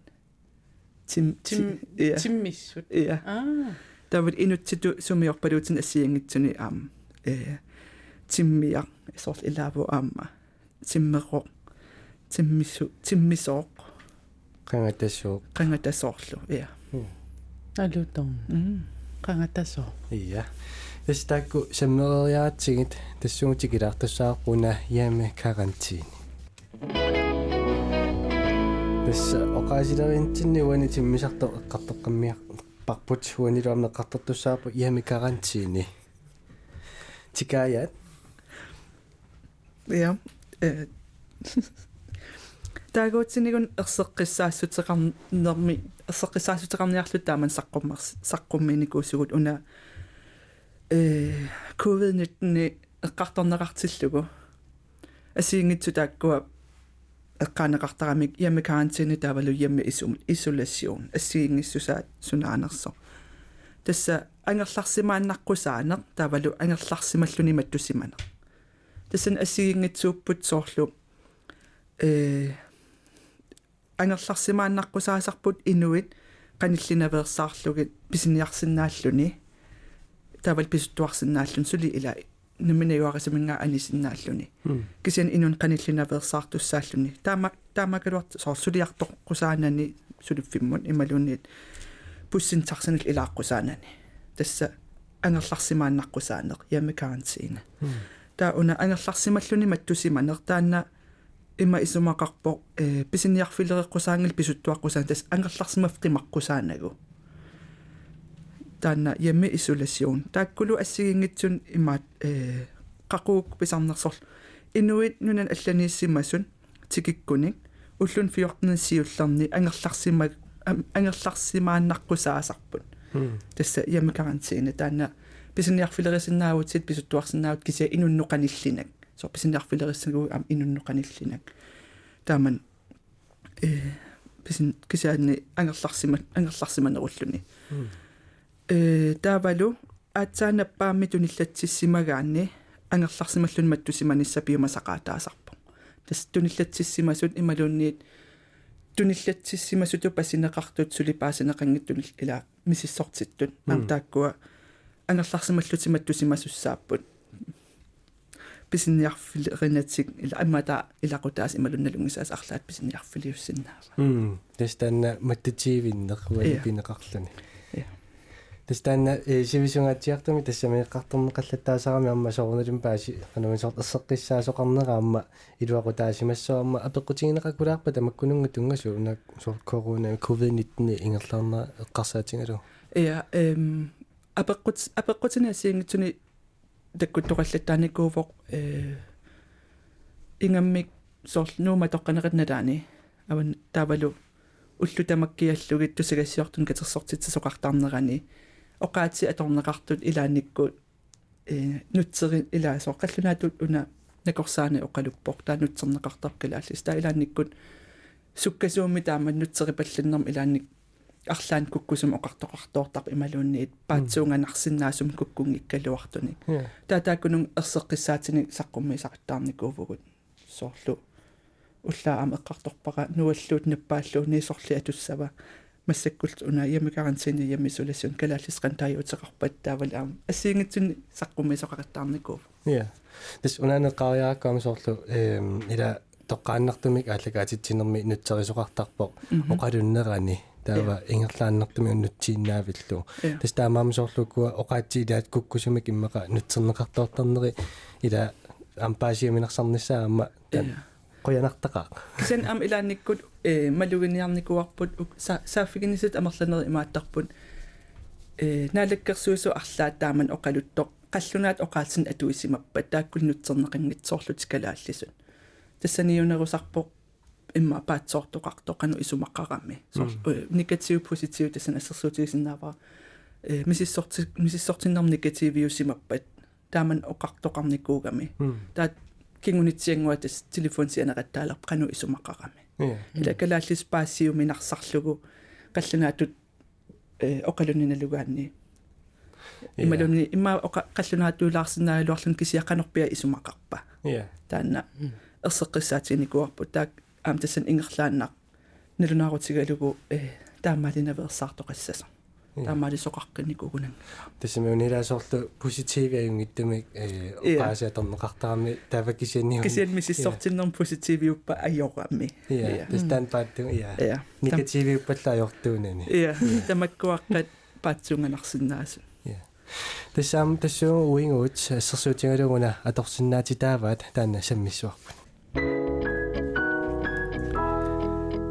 тим тим я тиммиссут я аа. Тавал инутситу сумиорпалуутин ассиангитсуни аам э тиммиа соор илааву аама тиммеқо тиммису тиммисооқ қангатассуу қангатасоорлу я алутон. Qangatasoo ия эстаакку саммериаатсигит тассуутикилаартассаарпуна яаме карантини тасса оқаасилеринтинни уани тиммисарто эққартеққаммиа парпут уанилуарне эққартертуссаарпу яаме карантини тикаят Ja. Э таагуутсинигун ерсеққиссаассутеқарнерми ерсеққиссаассутеқарниарлу тааман саққуммарс саққумминикуусугут уна э covid-19 эққарторнеқартиллугу асиингитсу тааккуа эққаанеқартарамик яме карантини таавалу яме исум исолацион ассиингиссусаат сунаанерсо тасса ангерларсимааннаққусаанеқ таавалу ангерларсималлуни маттусиманеқ тассан ассигингитсууппут соорлу э ангерларсимааннаққусаасарпут инуит каниллинаверсаарлугит писиниарсинааллуни тавал писуттуарсинааллун сули ила нуминаюарисаминга анисиннааллуни кисиан инун каниллинаверсаартуссааллуни таама таамакалуарт соор сулиартоққусаанани сулиффиммут ималуниит пуссинтарсинил илааққусаанани тасса ангерларсимааннаққусаанеқ яме карантина таа уна ангерларсималлуни маттусиманер таанна има исумақарпо э писиниарфилереққусаангил писуттуаққусаан тас ангерларсимафтимаққусаанагу таанна яме исолацион тааккулу ассигингитсун имаат э қақуук писарнерсор инуит нунан алланииссимасун тикиккуник уллун 14 сиуллерни ангерларсима ангерларсимааннаққусаасарпут тасса яме карантина таанна писиниарфилерисиннаавутсит писуттуарсинаавут кися инуннуқаниллинак со писиниарфилериссагуу ам инуннуқаниллинак тааман э писин кисаанни ангерларсима ангерларсиманеруллуни э таавалу аатсаанаппаами туниллатсиссимагаанни ангерларсималлун маттусиманиссапиумасақаатаасарпо тас туниллатсиссимасут ималуунниит туниллатсиссимасуту пасинеқартут сулипаасинеқангиттунил ила мисиссортиттут аам тааккуа ангерларсималлутиматтусимасуссааппут писинниарфилеринатсик ила аммата илақутаас ималунналунгисаас арлаат писинниарфилиуссиннаава м тестана маттитивиннеруани Иа. пинеқарлани Иа. тестана э сивисунгаатиартами тассамеэққартэрнеқаллаттаасарами амма соорналум пааси канамисорт эссеққиссаасоқарнераама илуақутаасимассоамма апеққутигинеқакулаарпа тамаккунунга тунгасу унак соор корона covid-19 ингерлаарна эққарсаатингалу я эм апеққут апеққутина асиингитсуни таккуттоқаллаттааникууфоқ э ингаммик сорл нуума тоққанеқинналаани аван таавалу уллу тамаккиаллугит тусагассиортун катерсортитса оқаати аторнеқартут илааниккут э нутсери илаасоо қаллунаатут уна накорсаани оқалуппоқ таа нутсернеқартаркалааллис таа илааниккут суккасуумми таамат нутсерипаллиннерм илааник арлаан куккусум оқартоқартоортар ималуунниит паатсуунганарсинаасум куккунгиккалуартуни таа тааккунун ерсеққиссаатини саққумми сақаттаарникуувгут соорлу уллаа ам эққарторпара нуаллуут наппааллуу нисорли атуссава массаккулт уна ямикарантини ямисуласун калааллисқан тааюутеқарпат таавал аам ассиингитсуни саққумми соқақаттаарникуув я тэс унаанеққариааккаами соорлу эм ила тоққааннартумик ааллагаатитсинерми нутсерисоқартарпоқ оқалуннерани таава ингерлааннэртуми уннутсииннаавиллу тас таамаами соорлуккуа оқаатсиилаат куккусумик иммаqa нутсернеқартоортарнери ила ампаасиаминерсарниссаама qoyanartaqa кисан ам илаанниккут э малугиниарникуарпут сааффигинисат амерланери имааттарпут. Э наалаккерсуусу арлаат тааман оқалуттоқ қаллунаат оқаатсин атуисимаппат тааккуннутсернеқингитсоорлут калааллисут тассаниунерусарпоқ имма паатсоортоқартоқану исумаққарамми негатив позитив тассан ассерсуутигисиннаавара э мисиссорти мисиссортиннарм негативиусимаппат. Тааман оқартоқарникуугами. Таат кингунитсиангуа тас телефонсианеқаттаалер қану исумаққарамми ила калааллис паассиуминарсарлугу қаллунаатут э оқалуниналугаанни ималуни имма оқа қаллунаатуулаарсинаагалуарлун кисиаққанерпиа исумақарпа таанна ерсеққиссаатиникуарпут таак аам тассан ингерлааннақ налунаарутигалугу э таамаалинаверсаартоқассаса таамаалисоқаркинникугунан тассамиунилаасоорлу позитивиаюнгиттумик э оqaасиаторнеқартарами тавакисианни кисиан мисиссортиннерм позитивиуппа айорамми я тастан паатту я негативиуппалла айортуунани я тамаккуаққат паатсунганарсинаасу тассаам тассуу уингуут ассерсуутингалугуна аторсиннаатитааваат таанна саммиссуарпут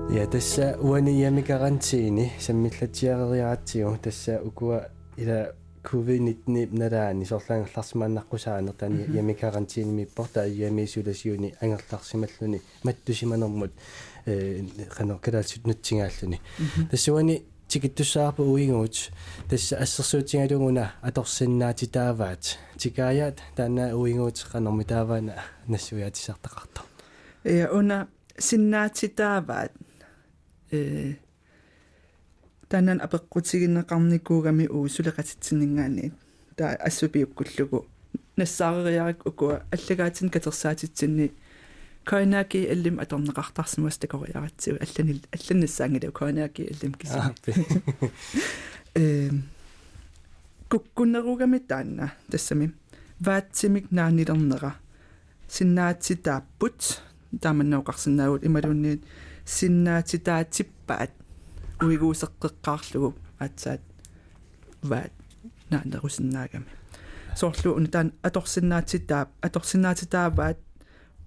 Ja tässä uani iami karantiini sammillatiareриаатсигу тасса укуа ила covid-19 надаани сорлаангерларсимааннаққусаанер таани иами карантииними порта иами суласиуни ангерларсималлуни маттусиманермут э канер калаасут нутсингааллуни тассуани тикиттуссаарпу уигуут тасса ассерсуутингалугуна аторсиннаатитааваат тикааяат таана уигуут канерми тааваана нассуяатисартақарто я уна синнаатитааваат э танан апеккутигиннеқарникуугами уу сулеқатитсиннгаани таа ассупиуккуллугу нассаарериарик укуа аллагаатин катерсаатитсинни койнаки аллим аторнеқартарсимуас такориаратсиу аллани алланнассаангилу койнаки аллим кисими <laughs> э куккуннеругами таанна тассами. Ваатсимик наанилернера. Синнаатситааппут тааманнауқарсинаагут ималунниит синнаатитаатиппаат уигуусеққеққаарлугу аатсаат ваат наанерусиннаагами соорлу унтаан аторсиннаатитаап аторсиннаатитааваат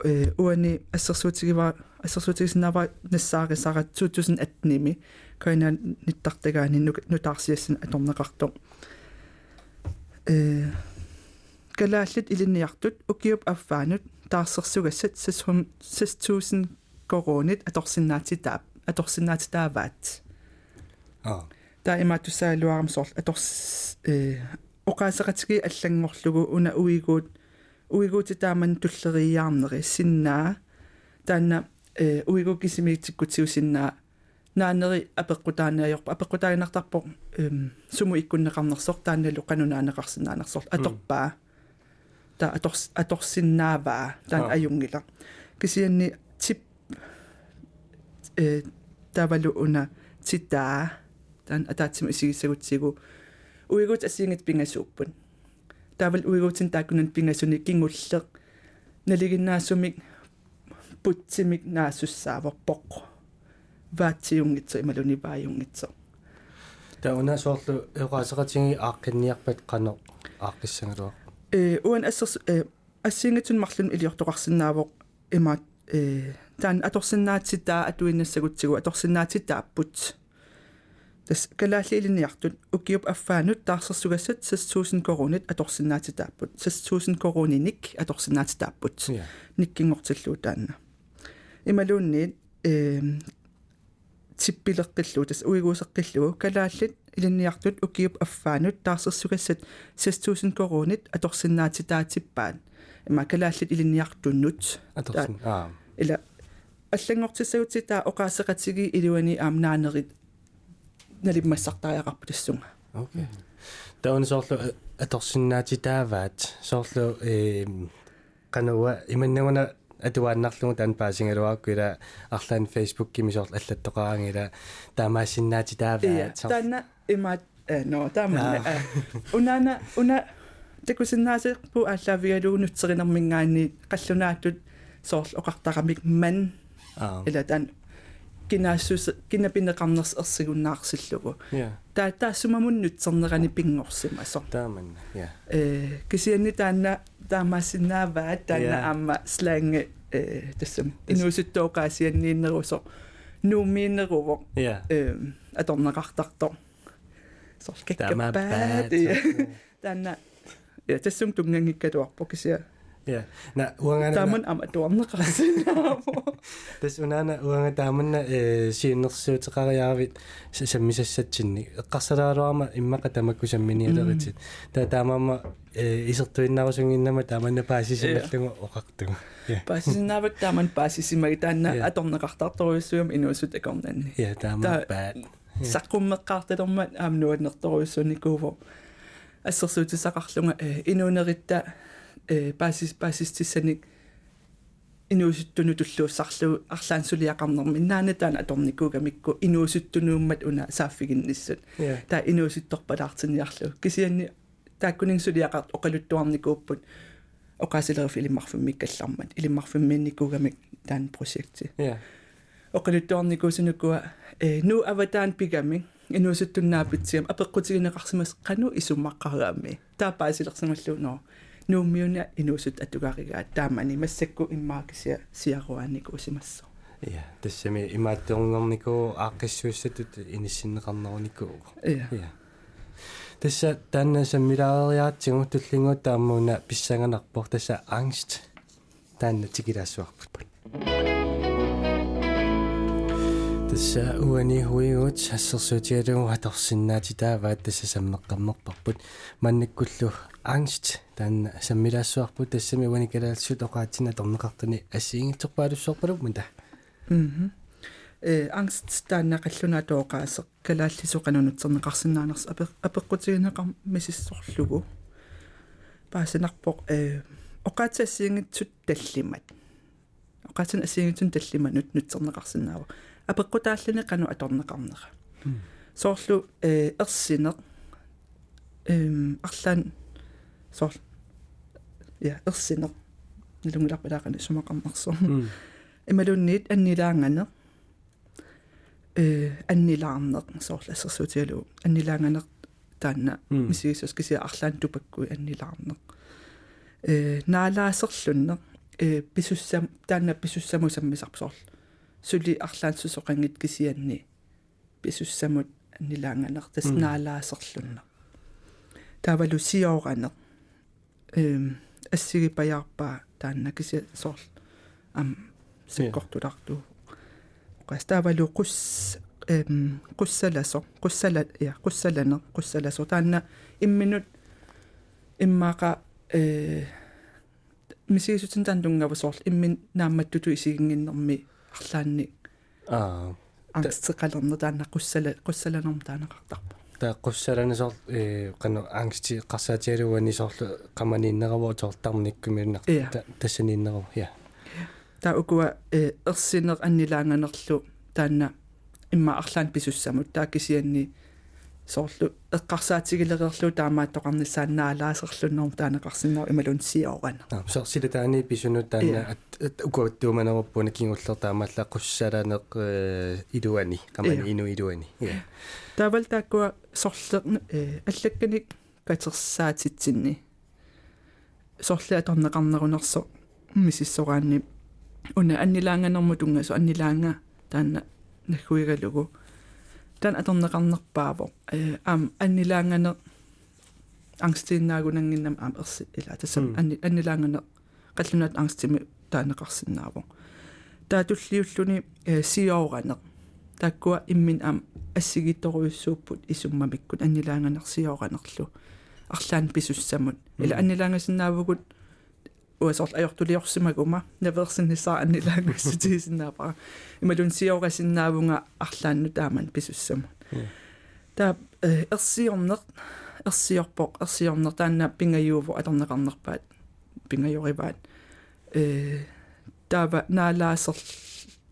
э уани ассерсуутигива ассерсуутигиснаава нассаарисарат 2018-ми кайна ниттартагаани нутаарсиассин аторнеқарто э калааллит илинниартут укиуп аффаанут таарсерсугассат 6000 коронит аторсиннаатитаап аторсиннаатитааваат аа таа имаатуссаалуарам сорл аторс э оқаасеқатиги аллангорлугу уна уигуут уигуути тааман туллериаарнери синнаа таанна э уигу кисимиитиккутиу синнаа наанери апеққутаанаajorpa апеққутаагинартарпо эм суму иккуннеқарнерсор таанналу қанунаанеқарсинаанерсор аторпаа та аторс аторсиннааваа таан аюнгила кисианни тип э титаа таан атаатсим исигиссагутсигу уигут асингит пингасууппут тавал уигутин таакунан пингасуни кингуллеq налигиннаассумик путсимик наассуссааварпоq ваатсиунгитсо ималуни вааюнгитсо тауна соорлу эqaасеqатиги ааққинниарпат қано ааққиссангалуа э уан ассерс э ассингитсун марлун илиортоқарсинаавоq имаат э таан аторсиннаатситаа атуиннассагутсигу аторсиннаатитааппут тас калааллиилиниартут укиуп аффаанут таарсерсугассат 6000 корунит аторсиннаатитааппут 6000 коруниник аторсиннаатитааппут никкингортиллуу таанна ималуунниит э типпилеққиллуу тас уигуусеққиллуу калааллит илинниартут укиуп аффаанут таарсерсугассат 6000 корунит аторсиннаатитаатиппаат има калааллит илинниартуннут аторсин аа ила аллангортиссагутситаа оқаасеқатиги илуани аам наанерит налиммассартариақарпу тассунга окей таун соорлу аторсиннаатитааваат соорлу э кануа иманнагуна атуааннарлугу таан паасингалуаакку ила арлаан фейсбук кими соорлу аллаттоқаангила таамаасиннаатитааваат таана имаат э но таамана унана уна такусиннаасеқпу ааллаавигалуунутсеринэрмингаани қаллунаатут соорл оқартарамик ман аа ила таан кинаассус кинапинеқарнерс ерсигуннаарсиллугу я таа таассумамуннутсернерани пингорсима сор тааманна я э кисианни таанна таамаасиннааваа таанна аама сланг э тассам инуусуттоокаасианнииннерусо нуумииннеруво. Я <laughs> э аторнеқартартор сор кеккапаат таанна я тассум тунгангиккалуарпо кисиа я на уангана тааман ама туарнеқарсинаамо тас унаана уанга тааманна э сииннерсуутеқариаавит саммисассатсинни эққарсалаалуарма иммақа тамакку самминиалеритит та таамаама э исертуиннарусунгиннама тааманна паасисималлугу оқартугу я паасиннаавак тааман паасисимаги таанна аторнеқартарторуиссуум инуусут акорнанни я таама баат саққуммеққарталермат аамнуаннэрторуиссуникууво ассерсуутисақарлунга э инуунеритта э паасис паасистиссаник инуусуттуну туллууссарлу арлаансулиақарнерми наанатаана аторникуугамикку инуусуттунууммат уна сааффигинниссут я таа инуусутторпалаартинниарлу кисианни тааккунингсулиақарт оқалуттуарникууппут оқаасилерф илиммарфуммик каллармат илиммарфуммиинникуугамик таан прожекти я оқалуттуарникуусунукуа э ну аватаан пигамик инуусуттуннаапитсиам апеққутигинеқарсимас қану исуммаққараами таапаасилерсималлууноо нууммиуна инуусут атугаригаат таамани массакку иммаакисиа сиаруаанникуусимассо я тассами имааттуорнернику ааққиссуиссатут иниссиннеқарнеруникуу я тасса таанна саммилаариаатсигу туллингуут тааммуна писсанганарпор тасса angst. Таанна тикилаассуарпут тасса уани хуигут ассерсуутигалугу аторсиннаатитааваат тасса саммеққаммерпарпут маннаккуллу angst саммилаассуарпут тассами уани калаалсут оқаатсина торнеқартани ассиингитсорпаалуссорпалук мата мм э angst таанна қаллунаа тооқаасеқ калааллисоқанунутсернеқарсинаанерс апе апеққутигинеқар мисиссорлугу паасинарпоқ э оқаатсассиингитсут таллимат. Оқаатсан ассиингитсун таллиманут нутсернеқарсинаава апеққутааллани қану аторнеқарнера соорлу э ерсинеқ эм арлаан соор я ерсинеқ налунгиларпалаақани сумақарнерсоо ималунниит аннилаангане э аннилаарнеқ соорлассерсуутигалу аннилаанганеқ таанна мисигисус кися арлаан тупаккуи аннилаарнеқ э наалаасерлунне э писуссам таанна писуссамусаммисарпсоорл сули арлаансусоқангит кисианни писуссамут аннилаанганеқ тас наалаасерлунне тавалу сиоранеқ эм ассигипаярпаа таанна кися соорль ам сиккортуларту qastavalu qus em qussalaso qussala ja qussalane qussalaso taanna imminut immaqa э мисигисутин таандунгавусоорлу иммин наамматтуту исигингиннэрми арлаанни. Аа. Ангстеқалерна таанна qussala qussalanерм таанеқартарпа та qussalanisor э qanu angsti qarsaatialuani soorlu qamaniinneravoo toortarnikkumiunaq тассанииннерав я таа укуа э ерсинер аннилаанганерлу таанна имма арлаан писуссамут таа кисианни соорлу эққарсаатигилерерлу таамааттоқарнissaаннаалаасерлуннерм таанеқарсиннаа ималун сиорана so sila taani pisunut taana ukuattuumanaruppuuna kinguller taamalla qussalaneq iluani qamani inu iluani ja таавал тааккуа сорлерни э аллакканик катерсаатитсинни сорлиа торнеқарнерунерсо мисиссораанни уна аннилаанганерму тунгасу аннилаанга таанна наггуигалугу тан аторнеқарнерпаавоо э аам аннилаангане angstiinnaagunanginnam aam ersi ila tassam anni annilaangane qallunaat angstimi taanеқарсинаавоо таатуллиуллуни сиоораneq тааккуа иммин аам ассигитторуйуссууппут исуммамиккут аннилаанганерсиооранерлу арлаан писуссамут. Ила аннилаангасиннаавгут уасорл ajortuliorsimaguma наверсиннисаа аннилаангуссутигисиннаапара ималун сиорасиннаавунга арлаанну тааман писуссамут. Таа ерсиорнеқ ерсиорпоқ ерсиорнер таанна пингаюуву аторнеқарнерпаат пингаюриваат. Э таава наалаасер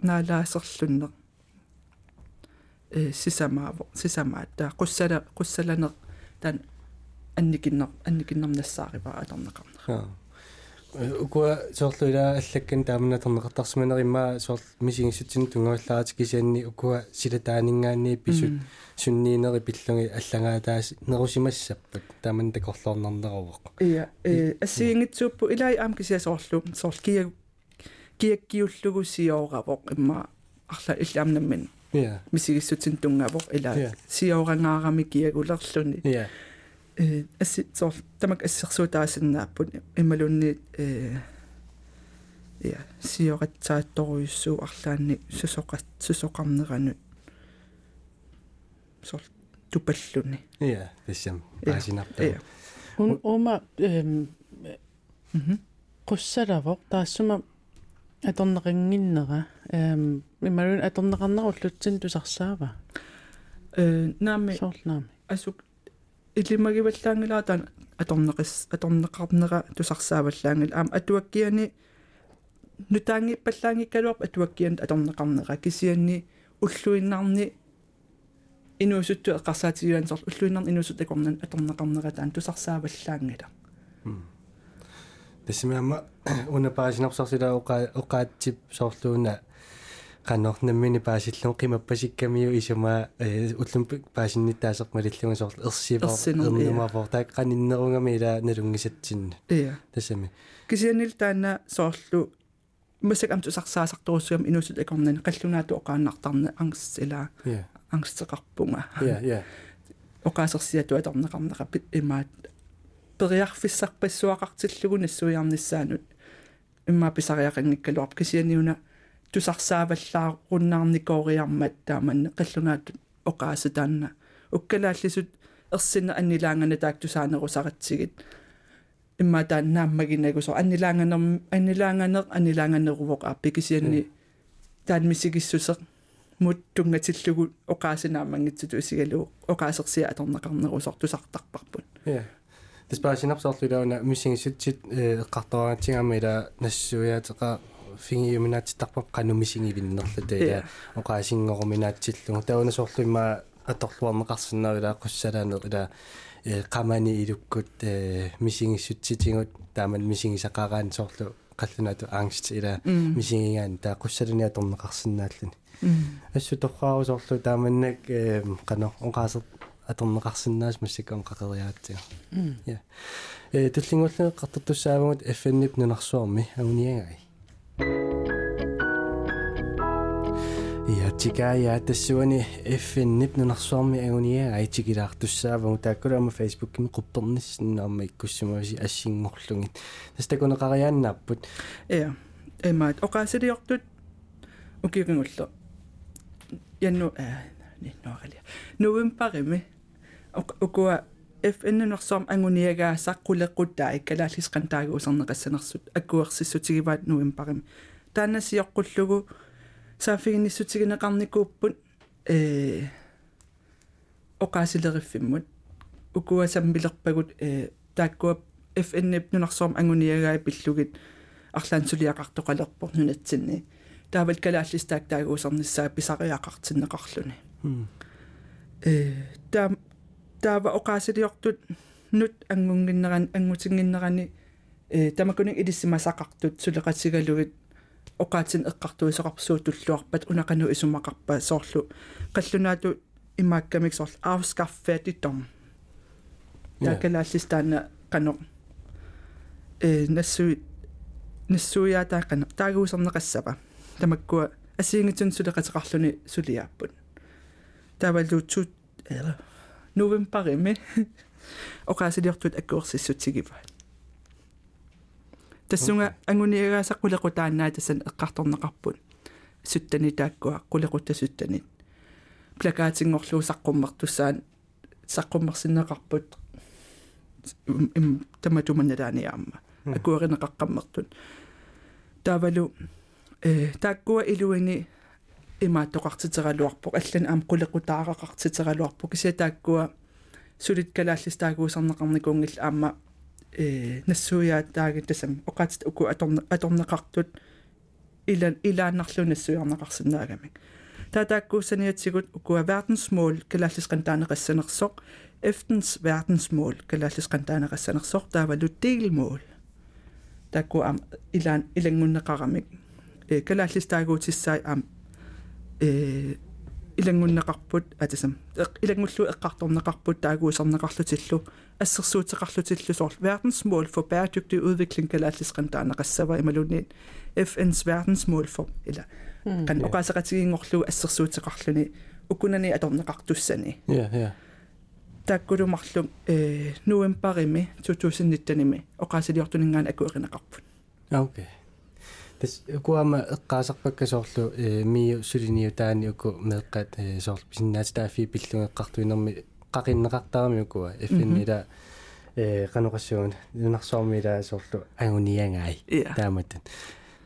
наалаасерлуннеқ э сисамааво сисамаат таа қуссала қуссаланеқ таан анникиннер анникиннернассаариваа аторнеқарнер ukua soorluila allakkan taamana torneqartarsimanerimmaa soor misigingsutsin tungaallaatik kisianni ukua silataaningaanni pisut sunniineri pillungi аллагаатаас неруsimассаппат тааман такорлоорнарнеруоқ ия э ассигингитсууппу илай аам кисиасоорлу соор кия киаккиуллугу сиоорavoq имма арла иллаамнаммин мисигиссутин тунгавоq ила сиоорангаарами киагулерлуни ия э асси соор тамак ассерсуутаасиннааппут ималунни э я сиоратсаатторуйуссуу арлаанни сусоқат сусоқарнеранут соор тупаллуни. Ия тассам паасинарпа ия un uma эм qussalaavoq taassuma аторнеқингиннера эм ималун аторнеқарнеруллутсин тусарсаава. Э наами соорлаами асук илимагиваллаангилаа таан аторнеқис аторнеқарнера тусарсааваллаангил. Аама атуаккиани нутаанги паллаангиккалуап атуаккиан аторнеқарнера кисианни уллуиннарни инуусутту эққарсаатигуан сор уллуиннарни инуусут акорнан аторнеқарнера таан тусарсааваллаангила тассимаама <coughs> уна паасинарсарсила оқа оқаатсип соорлууна qannornammini paasillun qimappasikkammiu isuma ullum paasinnittaasермалиллуга соор ерсивор ернумавор таак qaninnerungami ила налунгисатсинна ия тассами кисианил таана соорлу масак амту сарсаасарторуссуам инуусут акорнани қаллунаату оқааннартарна ангс ила ангстеқарпунга я я оқаасерсиату аторнеқарнеқаппит имаат периарфиссарпассуақартиллугу нассуиарниссаанут имма писариақангиккалуарп кисианиуна тусарсааваллааруннаарникоориармат тааманне қаллунаатут оқааса таанна уккалааллисут ерсинна аннилаангана таактусаанерусаратсигит имма тааннааммагинагусо аннилаанганер аннилаанганер аннилаанганерувоқ ааппи кисианни таан мисигиссусеқ мут тунгатиллугу оқаасинаамангитсуту исигалу оқаасерсиа аторнеқарнерусор тусартарпарпут я диспаасинарсоорлулауна мисигисутсит эққартораатингама ила нассуяатеқа фингиуминаатиттарпа канумисингивиннерлута ила оқаасингоруминаатсиллугу тауна соорлуимма аторлуарнеқарсиннаавила қуссалаанер ила э. Qamani ilukкут э мисигиссутситингут тааман мисигисақараан соорлу қаллунаату ангст ила мисигигаан таа қуссалуниа торнеқарсинааллуни ассу торраару соорлу тааманнак э қано оqaасер аторнеқарсинаас массаккам қақериаатсига я э туллингулле қартартуссаавгут фннип нунарсуарми агуниагай я тикая тассуани фннип нунарсуарми агуниагай тикилаартуссаавгу тааккулаама фейсбуккими қупперниссиннаама иккуссумаси ассингорлугит тастакунеқариааннааппут я эмаат оқаасилиортут укирингулло янну а ниннуаралиа новембарими ukua FN-нерсорм ангуниагаасаа qulеққутаа иккалааллис qantaaguusarneqassanersut аккуерсиссутигиваат нуимпарим таанасиоққуллугу саафигинниссутигинеқарникууппут э оқаасилериффиммут. Укуа саммилерпагут э тааккуа FN-нип нунарсорм ангуниагаа пиллугит арлаансулиақартоқалерпор нунатсинни. Таавал калааллис таак таагуусарниссаа писариақартиннеқарлуни. Э таа таава оқаасилиортут нут ангунгиннеран ангутингиннерани э тамакунин илиссимасақартут сулеқатсигалугит оқаатин эққартуисоқарсуу туллуарпат унақану исумақарпа соорлу қаллунаату имааккамик соорлу авскаффаатитторм якалааллистаана қано э нассуи нассуиатаа қано таагуусарнеқассапа тамаккуа асиингитсун сулеқатеқарлуни сулиааппут тавалуутсут ера новембарими оқаасилиортут аккуерсиссутсигива тассунга ангуниагаасақ кулеқутааннаа тассан эққарторнеқарпут суттани тааккуа кулеқуттасуттанит плакаатингорлуу саққуммартуссаан саққуммарсиннеқарпут им таматуманналааниаама акуаринеқаққаммертут таавалу э тааккуа илуини имааттоқартитералуарпоқ аллан аам қулеқутаарақартитералуарпоқ кися тааккуа сулит калааллис таагуусарнеқарникуунгил аама э нассуяаттааги тасам оқаатит уку аторне аторнеқартут илан илааннарлу нассуярнеқарсинаагамик таатааккууссаниатсигут укуа verdensmål калааллисқантаанеқассанерсоқ FN's verdensmål калааллисқантаанеқассанерсоқ таавалу delmål таакку ам илаан илангуннеқарамик э калааллистаагуутиссаа ам э илангуннеқарпут атасам илангуллу эққарторнеқарпут таагуусарнеқарлутиллу ассерсуутеқарлутиллу соор verdensmål for bæredygtig udvikling калааллисқантаанеқассава ималунниит FN's verdensmål for ила kan оқасеқатигингорлу ассерсуутеқарлуни укунани аторнеқартуссани ja ja таккулумарлу э новембарими 2019-ими оқасилиортунингаан акуэринеқарпут okay тас куама эққаасарпакка соорлу э миу сулиниу таани уку меэққат э соорлу писиннаатаафи пиллунгеққартуинерми қақиннеқартарами укуа эффиннила э каноқассуун нунарсоормила соорлу агуниангаи тааматан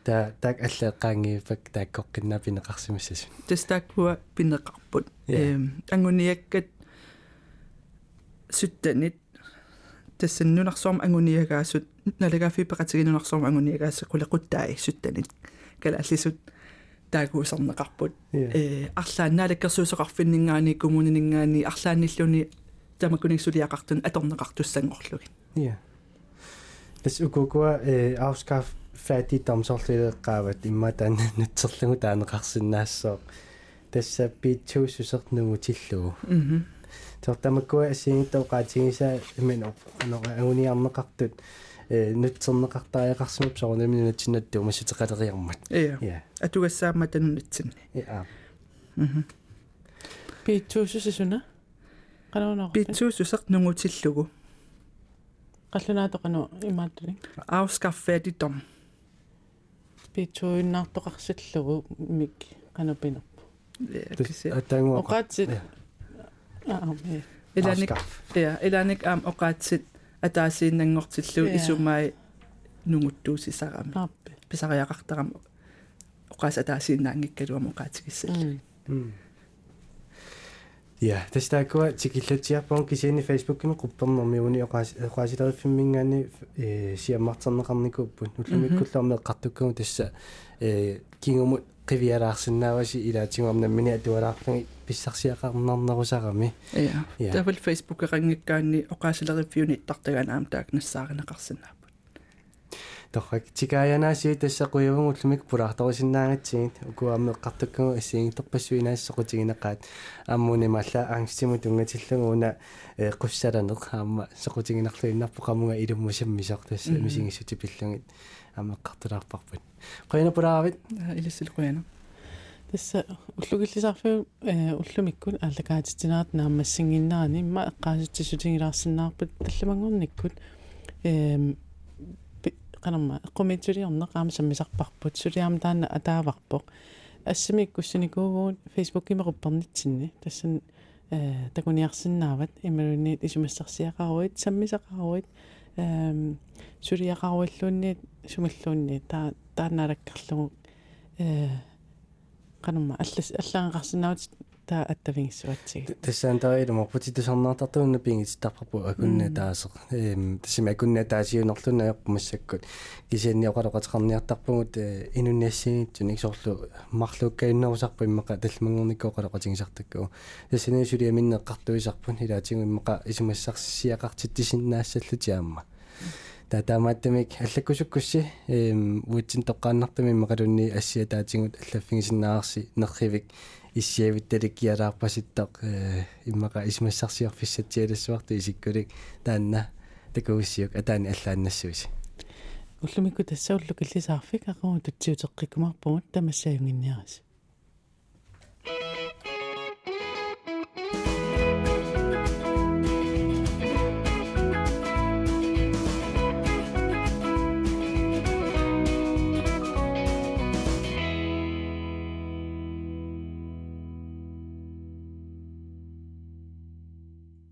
та так аллеэққаангиипак тааккоққиннаа пинеқарсимассасун тас тааккуа пинеқарпут. Э агуниаккат суттанит тассаннунарсоорма агуниагаасут налагаафи пеқатигинунарсоорма агуниагааса кулеқуттаи суттанит калааллисут таагуусарнеқарпут э арлааннаалаккерсуусоқарфиннингаани коммунинингаани арлаанниллуни тамакуниксулиақартун аторнеқартуссангорлугин ja тас укукуа э аускаф fattigdomsorleeqqaavat имматаан натсерлугу таанеқарсинаассоо тасса питсуусусернугу тиллугу мм тортамаккуа ассигиттау qaatigisaa имино анора агуниарнеқартут э нутсернеқартариақарсимап сорунамини натсинатту масутеқалериармат я атугассаама танунатсинни я мм питсуусусисуна канаунаа питсуусусеқ нугутиллугу qallunaatoqanu imaattuни afskaffattigdom питсуиннаартоқарсиллугу мик канапинерпу. Атангуа оқаатсит иланик я иланик аам оқаатсит атаасииннангортиллу исумай нугуттуусисарами писариақартарам оқаас атаасииннаангиккалуам оқаатигиссалли Ja, тастаакуа тикиллатиарпаун кисиани фейсбуккими қуппернэрмиуни оқаас оқаасилериффиммингаани э сиаммартарнеқарникууппут уллумиккуллаарме эққартуккугу тасса э кингумут qiviyaraarsinnaavasi ilaatiнгуарнаммини атуалаарлуги писсарсиақарнарнерусарами я тавал фейсбук эқангиккаанни оқаасилериффиуни иттартаганаам таак нассааринеқарсинаа торрак тикаянаасиу тассақуйавгуллумик пулаарторисиннаангатсигит укуаммеққартуккугу ассигинторпассуинаассоқутигинеқаат ааммуни малла ангстиму тунгатиллугуна э қуссаланеқ аама соқутигинарлуиннарпо қамунга илуммусаммисор тасса мисигиссути пиллугит аамеққартулаарпарпут қойна пулааравит илиссил қойна тасса уллугиллисарфиу э уллумиккун аллакаатитинерат нааммассингиннарани имма эққааситсисутингилаарсинаарпут талламангорниккут эм qanamma eqqumitsuliorneq aama sammisarparput suliaama taanna ataavарпоq ассамиккуссаникуугуут фейсбуккимеқуппернитсинни тассан э такуниарсиннаават ималунниит исумассарсиақаруит саммисақаруит эм сулиақаруиллуунниит сумаллуунниит таа таанаалаккарлугу э qanamma аллас аллаангақарсинаават таа аттавингиссуатсиги тассаантариилума путитусарнаартартуунна пингитситарпарпу акунна таасеқ эм тассима акунна таасиунерлуна яққумассаккут кисианниоқалоқатеқарниартарпугут инунниассигитсуник соорлу марлууккаиннерусарпу иммақа талмангорниккоқалоқатингисартакку тассини сулиа миннеққартуисарпун илаатингу иммақа исумассарсиақартиттисиннаассаллутиаама татаамааттамик аллаккусуккусси эм уутсин тоққааннартами иммақалунни ассиа таатингут аллаффигисиннаарси нерривик иссиавитталиккиалаарпаситтоқ э иммаqa исмассарсиорфиссатсиалассуарту исиккулик таанна такуиссиук атаани аллааннассуиси уллумикку тассауллу киллисаарфик ақару тутсиутеққикумарпугут тамассаюнгинниарис